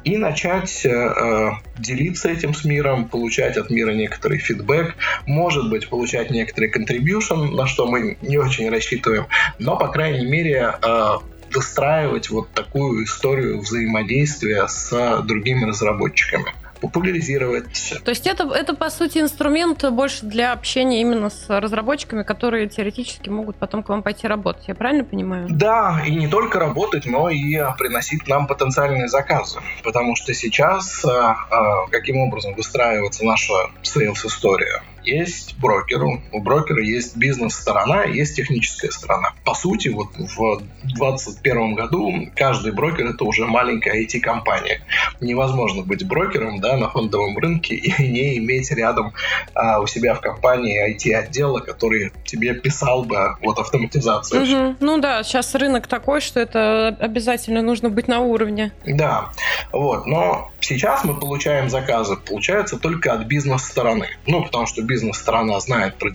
и начать э, делиться этим с миром, получать от мира некоторый фидбэк, может быть, получать некоторый contribution, на что мы не очень рассчитываем, но, по крайней мере, э, выстраивать вот такую историю взаимодействия с другими разработчиками популяризировать. То есть это, это, по сути, инструмент больше для общения именно с разработчиками, которые теоретически могут потом к вам пойти работать. Я правильно понимаю? Да, и не только работать, но и приносить нам потенциальные заказы. Потому что сейчас а, а, каким образом выстраивается наша sales-история? Есть брокер, у брокера есть бизнес-сторона, есть техническая сторона. По сути, вот в 2021 году каждый брокер это уже маленькая IT-компания. Невозможно быть брокером да, на фондовом рынке и не иметь рядом а, у себя в компании IT-отдела, который тебе писал бы вот автоматизацию. Угу. Ну да, сейчас рынок такой, что это обязательно нужно быть на уровне. Да, вот. Но сейчас мы получаем заказы, получается, только от бизнес-стороны. Ну, потому что бизнес-сторона знает про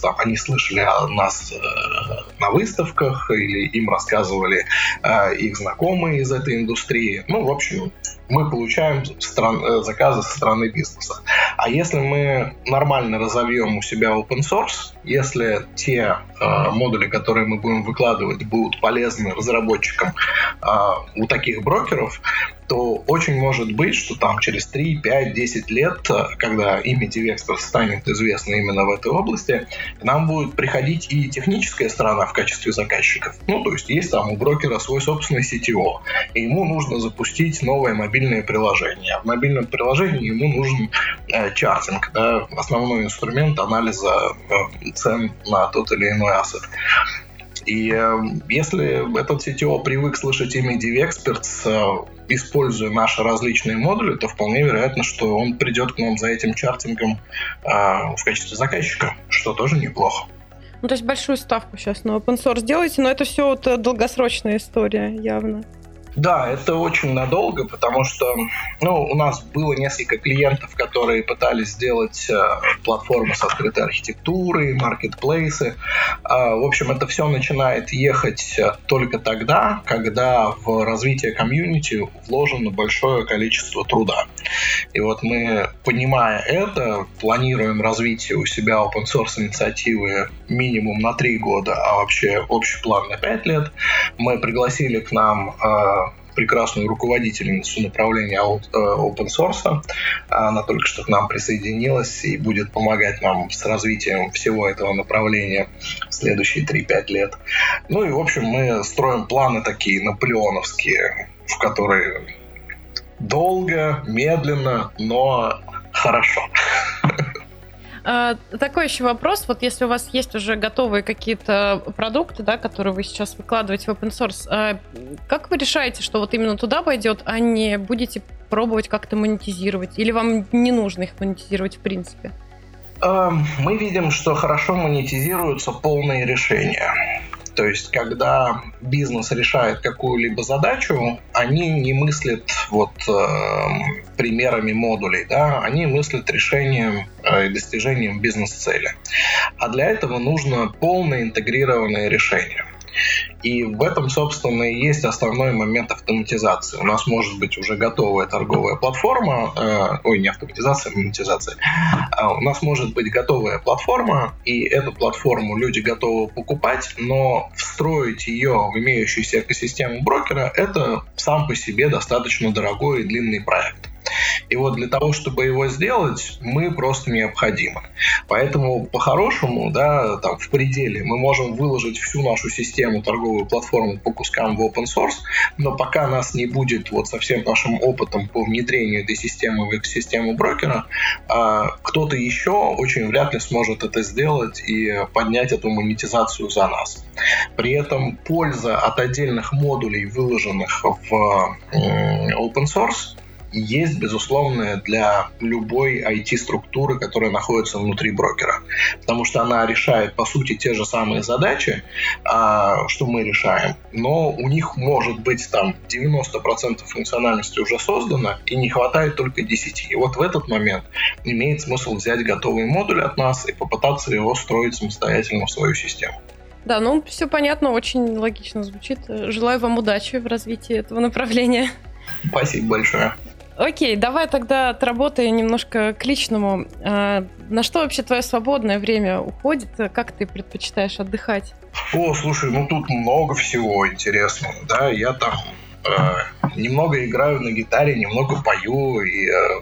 там они слышали о нас э, на выставках или им рассказывали э, их знакомые из этой индустрии. Ну, в общем, мы получаем стран, э, заказы со стороны бизнеса. А если мы нормально разовьем у себя open source, если те э, модули, которые мы будем выкладывать, будут полезны разработчикам э, у таких брокеров, то очень может быть, что там через 3, 5, 10 лет, э, когда имя DivExpert станет известно именно в этой области, к нам будет приходить и техническая сторона в качестве заказчиков. Ну, то есть есть там у брокера свой собственный CTO, и ему нужно запустить новое мобильное приложение. А в мобильном приложении ему нужен э, чартинг, да, основной инструмент анализа э, цен на тот или иной ассет. И э, если этот CTO привык слышать имя DivExperts, э, используя наши различные модули, то вполне вероятно, что он придет к нам за этим чартингом э, в качестве заказчика, что тоже неплохо. Ну, то есть большую ставку сейчас на open source делаете, но это все вот долгосрочная история явно. Да, это очень надолго, потому что ну, у нас было несколько клиентов, которые пытались сделать э, платформы с открытой архитектурой, маркетплейсы. Э, в общем, это все начинает ехать э, только тогда, когда в развитие комьюнити вложено большое количество труда. И вот мы, понимая это, планируем развитие у себя open source инициативы минимум на три года, а вообще общий план на пять лет. Мы пригласили к нам э, прекрасную руководительницу направления э, open source. Она только что к нам присоединилась и будет помогать нам с развитием всего этого направления в следующие 3-5 лет. Ну и, в общем, мы строим планы такие наполеоновские, в которые долго, медленно, но хорошо. А, такой еще вопрос. Вот если у вас есть уже готовые какие-то продукты, да, которые вы сейчас выкладываете в open source, а как вы решаете, что вот именно туда пойдет, а не будете пробовать как-то монетизировать? Или вам не нужно их монетизировать в принципе? Мы видим, что хорошо монетизируются полные решения. То есть, когда бизнес решает какую-либо задачу, они не мыслят вот э, примерами модулей, да, они мыслят решением э, и достижением бизнес-цели. А для этого нужно полное интегрированное решение. И в этом, собственно, и есть основной момент автоматизации. У нас может быть уже готовая торговая платформа, э, ой, не автоматизация, а монетизация. А у нас может быть готовая платформа, и эту платформу люди готовы покупать, но встроить ее в имеющуюся экосистему брокера – это сам по себе достаточно дорогой и длинный проект. И вот для того, чтобы его сделать, мы просто необходимы. Поэтому по-хорошему, да, там в пределе мы можем выложить всю нашу систему, торговую платформу по кускам в open source, но пока нас не будет вот со всем нашим опытом по внедрению этой системы в экосистему брокера, а кто-то еще очень вряд ли сможет это сделать и поднять эту монетизацию за нас. При этом польза от отдельных модулей, выложенных в open source, есть, безусловно, для любой IT-структуры, которая находится внутри брокера. Потому что она решает, по сути, те же самые задачи, а, что мы решаем, но у них может быть там 90% функциональности уже создано, и не хватает только 10. И вот в этот момент имеет смысл взять готовый модуль от нас и попытаться его строить самостоятельно в свою систему. Да, ну все понятно, очень логично звучит. Желаю вам удачи в развитии этого направления. Спасибо большое. Окей, давай тогда отработаем немножко к личному. А, на что вообще твое свободное время уходит? Как ты предпочитаешь отдхать? О, слушай, ну тут много всего интересного, да, я там э, немного играю на гитаре, немного пою и э,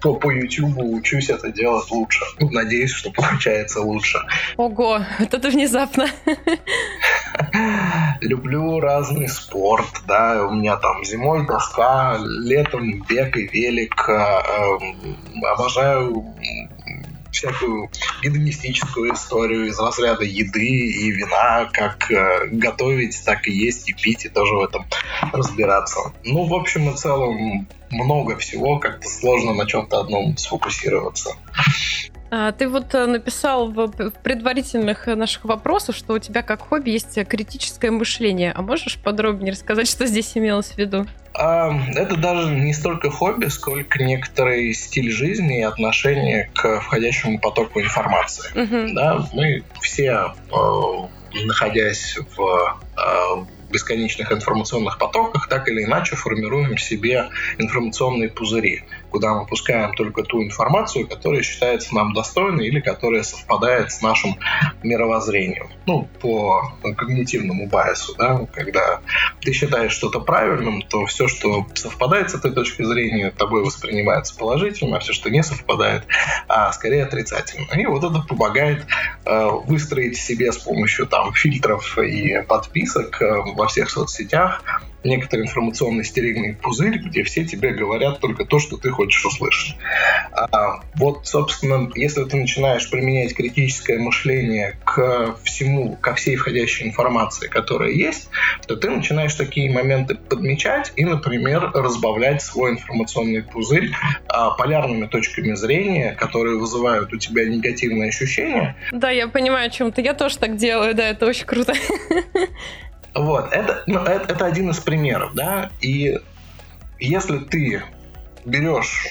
по, по YouTube учусь это делать лучше. Ну, надеюсь, что получается лучше. Ого, вот это внезапно. Люблю разный спорт, да, у меня там зимой доска, летом бег и велик, э, э, обожаю всякую гедонистическую историю из разряда еды и вина, как э, готовить, так и есть, и пить, и тоже в этом разбираться. Ну, в общем и целом, много всего, как-то сложно на чем-то одном сфокусироваться. А, ты вот э, написал в предварительных наших вопросах, что у тебя как хобби есть критическое мышление. А можешь подробнее рассказать, что здесь имелось в виду? Это даже не столько хобби, сколько некоторый стиль жизни и отношение к входящему потоку информации. Угу. Да, мы все, э, находясь в э, бесконечных информационных потоках так или иначе формируем себе информационные пузыри, куда мы пускаем только ту информацию, которая считается нам достойной или которая совпадает с нашим мировоззрением. Ну, по когнитивному байсу, да, когда ты считаешь что-то правильным, то все, что совпадает с этой точки зрения, тобой воспринимается положительно, а все, что не совпадает, а скорее отрицательно. И вот это помогает э, выстроить себе с помощью там фильтров и подписок э, во всех соцсетях некоторый информационный стерильный пузырь, где все тебе говорят только то, что ты хочешь услышать. А, вот, собственно, если ты начинаешь применять критическое мышление к всему, ко всей входящей информации, которая есть, то ты начинаешь такие моменты подмечать и, например, разбавлять свой информационный пузырь а, полярными точками зрения, которые вызывают у тебя негативные ощущения. Да, я понимаю, о чем ты. Я тоже так делаю, да, это очень круто. Вот, это, ну, это, это один из примеров, да, и если ты берешь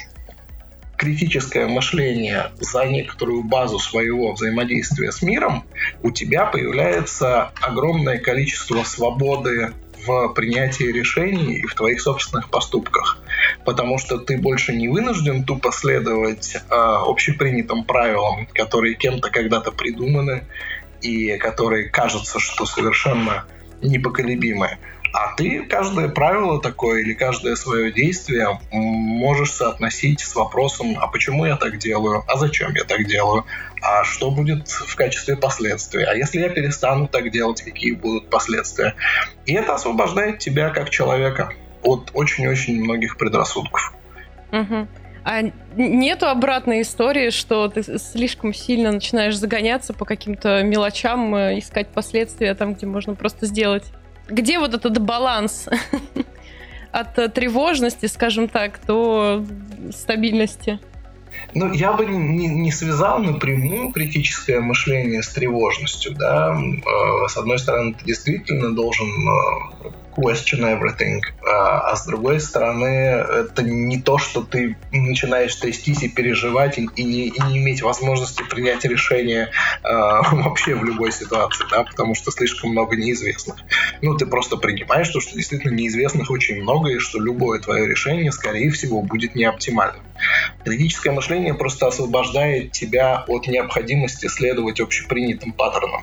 критическое мышление за некоторую базу своего взаимодействия с миром, у тебя появляется огромное количество свободы в принятии решений и в твоих собственных поступках. Потому что ты больше не вынужден тупо следовать э, общепринятым правилам, которые кем-то когда-то придуманы и которые кажутся, что совершенно непоколебимое. А ты каждое правило такое или каждое свое действие можешь соотносить с вопросом, а почему я так делаю, а зачем я так делаю, а что будет в качестве последствий, а если я перестану так делать, какие будут последствия. И это освобождает тебя как человека от очень-очень многих предрассудков. Угу. А нету обратной истории, что ты слишком сильно начинаешь загоняться по каким-то мелочам, э, искать последствия там, где можно просто сделать. Где вот этот баланс от э, тревожности, скажем так, до стабильности? Ну, я бы не, не связал напрямую критическое мышление с тревожностью, да. Э, с одной стороны, ты действительно должен question everything. А, а с другой стороны, это не то, что ты начинаешь трястись и переживать, и, и, не, и не иметь возможности принять решение а, вообще в любой ситуации, да, потому что слишком много неизвестных. Ну, ты просто принимаешь то, что действительно неизвестных очень много, и что любое твое решение, скорее всего, будет неоптимальным. Критическое мышление просто освобождает тебя от необходимости следовать общепринятым паттернам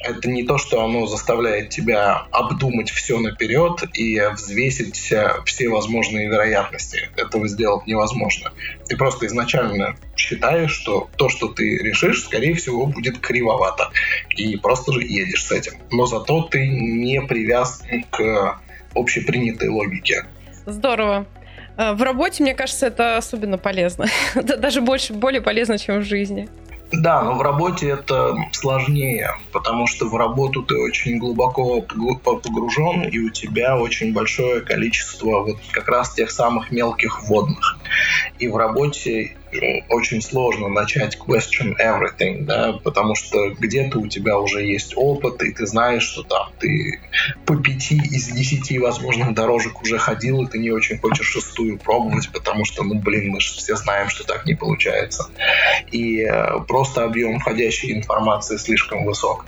это не то, что оно заставляет тебя обдумать все наперед и взвесить э, все возможные вероятности. Этого сделать невозможно. Ты просто изначально считаешь, что то, что ты решишь, скорее всего, будет кривовато. И просто же едешь с этим. Но зато ты не привязан к общепринятой логике. Здорово. Э, в работе, мне кажется, это особенно полезно. Даже больше, более полезно, чем в жизни. Да, но в работе это сложнее, потому что в работу ты очень глубоко погружен, и у тебя очень большое количество вот как раз тех самых мелких водных. И в работе очень сложно начать question everything, да, потому что где-то у тебя уже есть опыт, и ты знаешь, что там ты по пяти из десяти возможных дорожек уже ходил, и ты не очень хочешь шестую пробовать, потому что, ну, блин, мы же все знаем, что так не получается. И э, просто объем входящей информации слишком высок.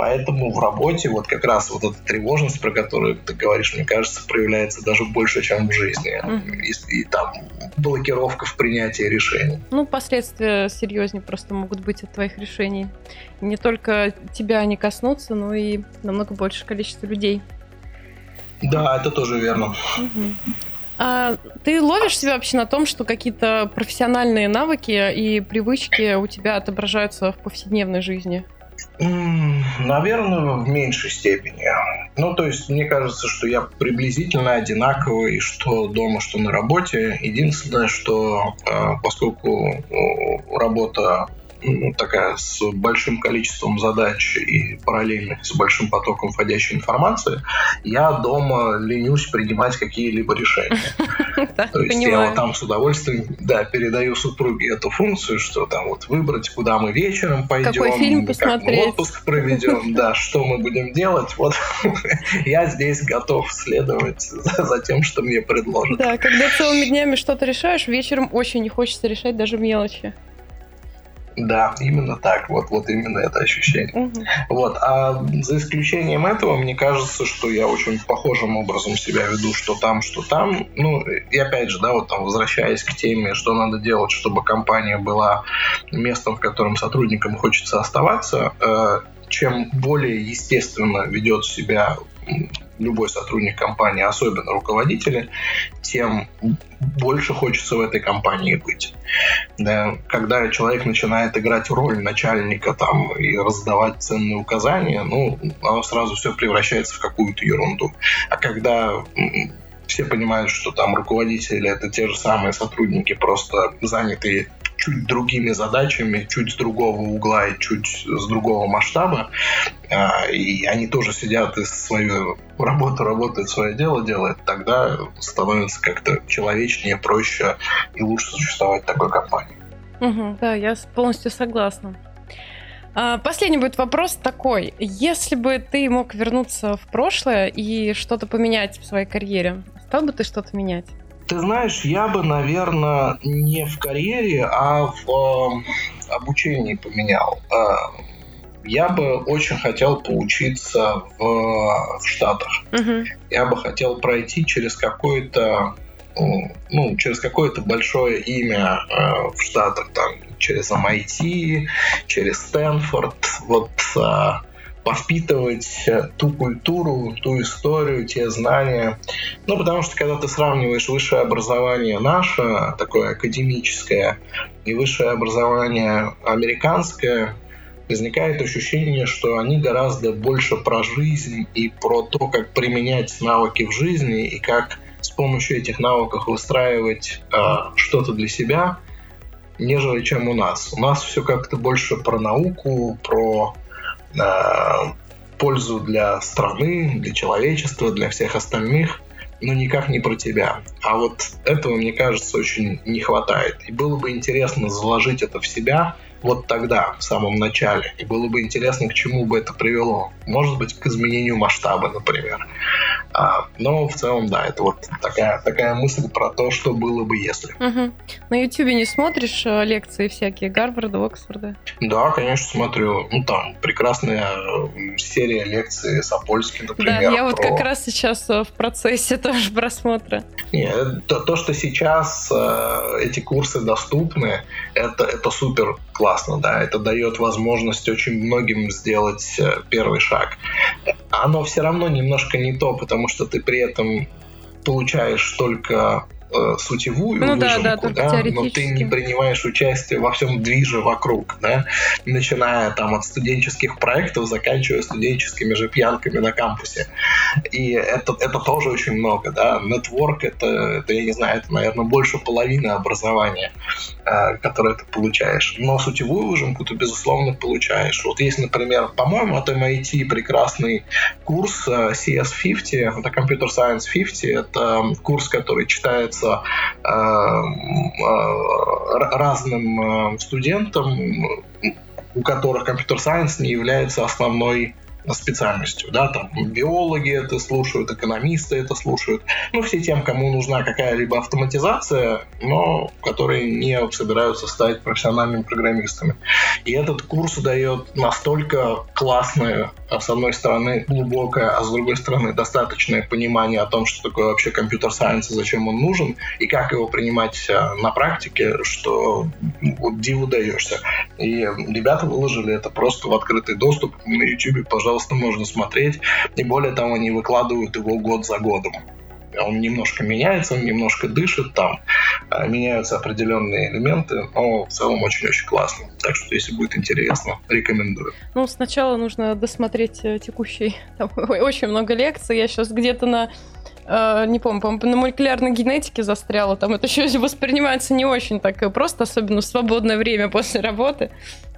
Поэтому в работе вот как раз вот эта тревожность, про которую ты говоришь, мне кажется, проявляется даже больше, чем в жизни. И, и там блокировка в принятии решений. Ну, последствия серьезнее просто могут быть от твоих решений. Не только тебя они коснутся, но и намного больше количества людей. Да, это тоже верно. Угу. А ты ловишь себя вообще на том, что какие-то профессиональные навыки и привычки у тебя отображаются в повседневной жизни? Наверное, в меньшей степени. Ну, то есть, мне кажется, что я приблизительно одинаковый, что дома, что на работе. Единственное, что э, поскольку работа такая с большим количеством задач и параллельно с большим потоком входящей информации, я дома ленюсь принимать какие-либо решения. То есть я вот там с удовольствием да, передаю супруге эту функцию, что там вот выбрать, куда мы вечером пойдем, Какой фильм как мы отпуск проведем, да, что мы будем делать. Вот я здесь готов следовать за тем, что мне предложат. Да, когда целыми днями что-то решаешь, вечером очень не хочется решать даже мелочи. Да, именно так. Вот, вот именно это ощущение. Угу. Вот. А за исключением этого, мне кажется, что я очень похожим образом себя веду, что там, что там. Ну, и опять же, да, вот там возвращаясь к теме, что надо делать, чтобы компания была местом, в котором сотрудникам хочется оставаться, э, чем более естественно ведет себя любой сотрудник компании, особенно руководители, тем больше хочется в этой компании быть. Да, когда человек начинает играть роль начальника там и раздавать ценные указания, ну, оно сразу все превращается в какую-то ерунду. А когда все понимают, что там руководители это те же самые сотрудники, просто занятые чуть другими задачами, чуть с другого угла и чуть с другого масштаба. А, и они тоже сидят и свою работу работают, свое дело делают, тогда становится как-то человечнее, проще и лучше существовать такой компании. Угу, да, я полностью согласна. А, последний будет вопрос такой. Если бы ты мог вернуться в прошлое и что-то поменять в своей карьере, стал бы ты что-то менять? Ты знаешь, я бы, наверное, не в карьере, а в э, обучении поменял. Э, я бы очень хотел поучиться в, в Штатах. Uh-huh. Я бы хотел пройти через какое-то ну, через какое-то большое имя э, в Штатах, там, через MIT, через Стэнфорд, вот э, повпитывать ту культуру, ту историю, те знания. Ну, потому что когда ты сравниваешь высшее образование наше, такое академическое, и высшее образование американское, возникает ощущение, что они гораздо больше про жизнь и про то, как применять навыки в жизни и как с помощью этих навыков выстраивать э, что-то для себя, нежели чем у нас. У нас все как-то больше про науку, про э, пользу для страны, для человечества, для всех остальных, но никак не про тебя. А вот этого, мне кажется, очень не хватает. И было бы интересно заложить это в себя – вот тогда, в самом начале. И было бы интересно, к чему бы это привело. Может быть, к изменению масштаба, например. А, но в целом, да, это вот такая, такая мысль про то, что было бы, если. Угу. На Ютубе не смотришь э, лекции всякие Гарварда, Оксфорда? Да, конечно, смотрю. Ну, там прекрасная э, серия лекций Сапольский, например. Да, я вот как раз сейчас э, в процессе тоже просмотра. Не, то, то что сейчас э, эти курсы доступны, это, это супер классно, да, это дает возможность очень многим сделать э, первый шаг. Оно все равно немножко не то, потому что ты при этом получаешь только э, сутевую ну, выжимку, да, да, но ты не принимаешь участие во всем движе вокруг, да, начиная там от студенческих проектов, заканчивая студенческими же пьянками на кампусе. И это, это тоже очень много, да. Нетворк это, это, я не знаю, это, наверное, больше половины образования, э, которое ты получаешь. Но сутевую выжимку ты, безусловно, получаешь. Вот есть, например, по-моему, от MIT прекрасный курс э, CS50, это Computer Science 50, это курс, который читается э, э, разным э, студентам, у которых компьютер-сайенс не является основной специальностью, да, там биологи это слушают, экономисты это слушают, ну, все тем, кому нужна какая-либо автоматизация, но которые не собираются стать профессиональными программистами. И этот курс дает настолько классное, а, с одной стороны, глубокое, а с другой стороны, достаточное понимание о том, что такое вообще компьютер-сайенс и зачем он нужен, и как его принимать а, на практике, что вот диву даешься. И ребята выложили это просто в открытый доступ на YouTube, пожалуйста, пожалуйста, можно смотреть. И более того, они выкладывают его год за годом. Он немножко меняется, он немножко дышит, там а, меняются определенные элементы, но в целом очень-очень классно. Так что, если будет интересно, рекомендую. Ну, сначала нужно досмотреть э, текущий. Там очень много лекций. Я сейчас где-то на э, не помню, по на молекулярной генетике застряла, там это еще воспринимается не очень так просто, особенно в свободное время после работы.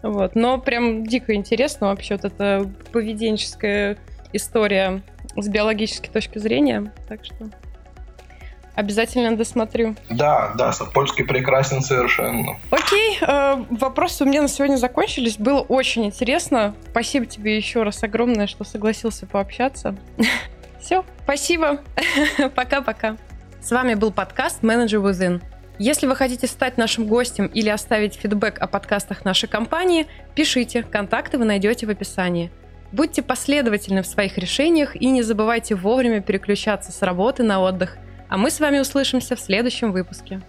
Вот. Но прям дико интересно вообще вот эта поведенческая история с биологической точки зрения. Так что Обязательно досмотрю. Да, да, Сапольский прекрасен совершенно. Окей, э, вопросы у меня на сегодня закончились. Было очень интересно. Спасибо тебе еще раз огромное, что согласился пообщаться. Все, спасибо. Пока-пока. С вами был подкаст Manager Within. Если вы хотите стать нашим гостем или оставить фидбэк о подкастах нашей компании, пишите, контакты вы найдете в описании. Будьте последовательны в своих решениях и не забывайте вовремя переключаться с работы на отдых. А мы с вами услышимся в следующем выпуске.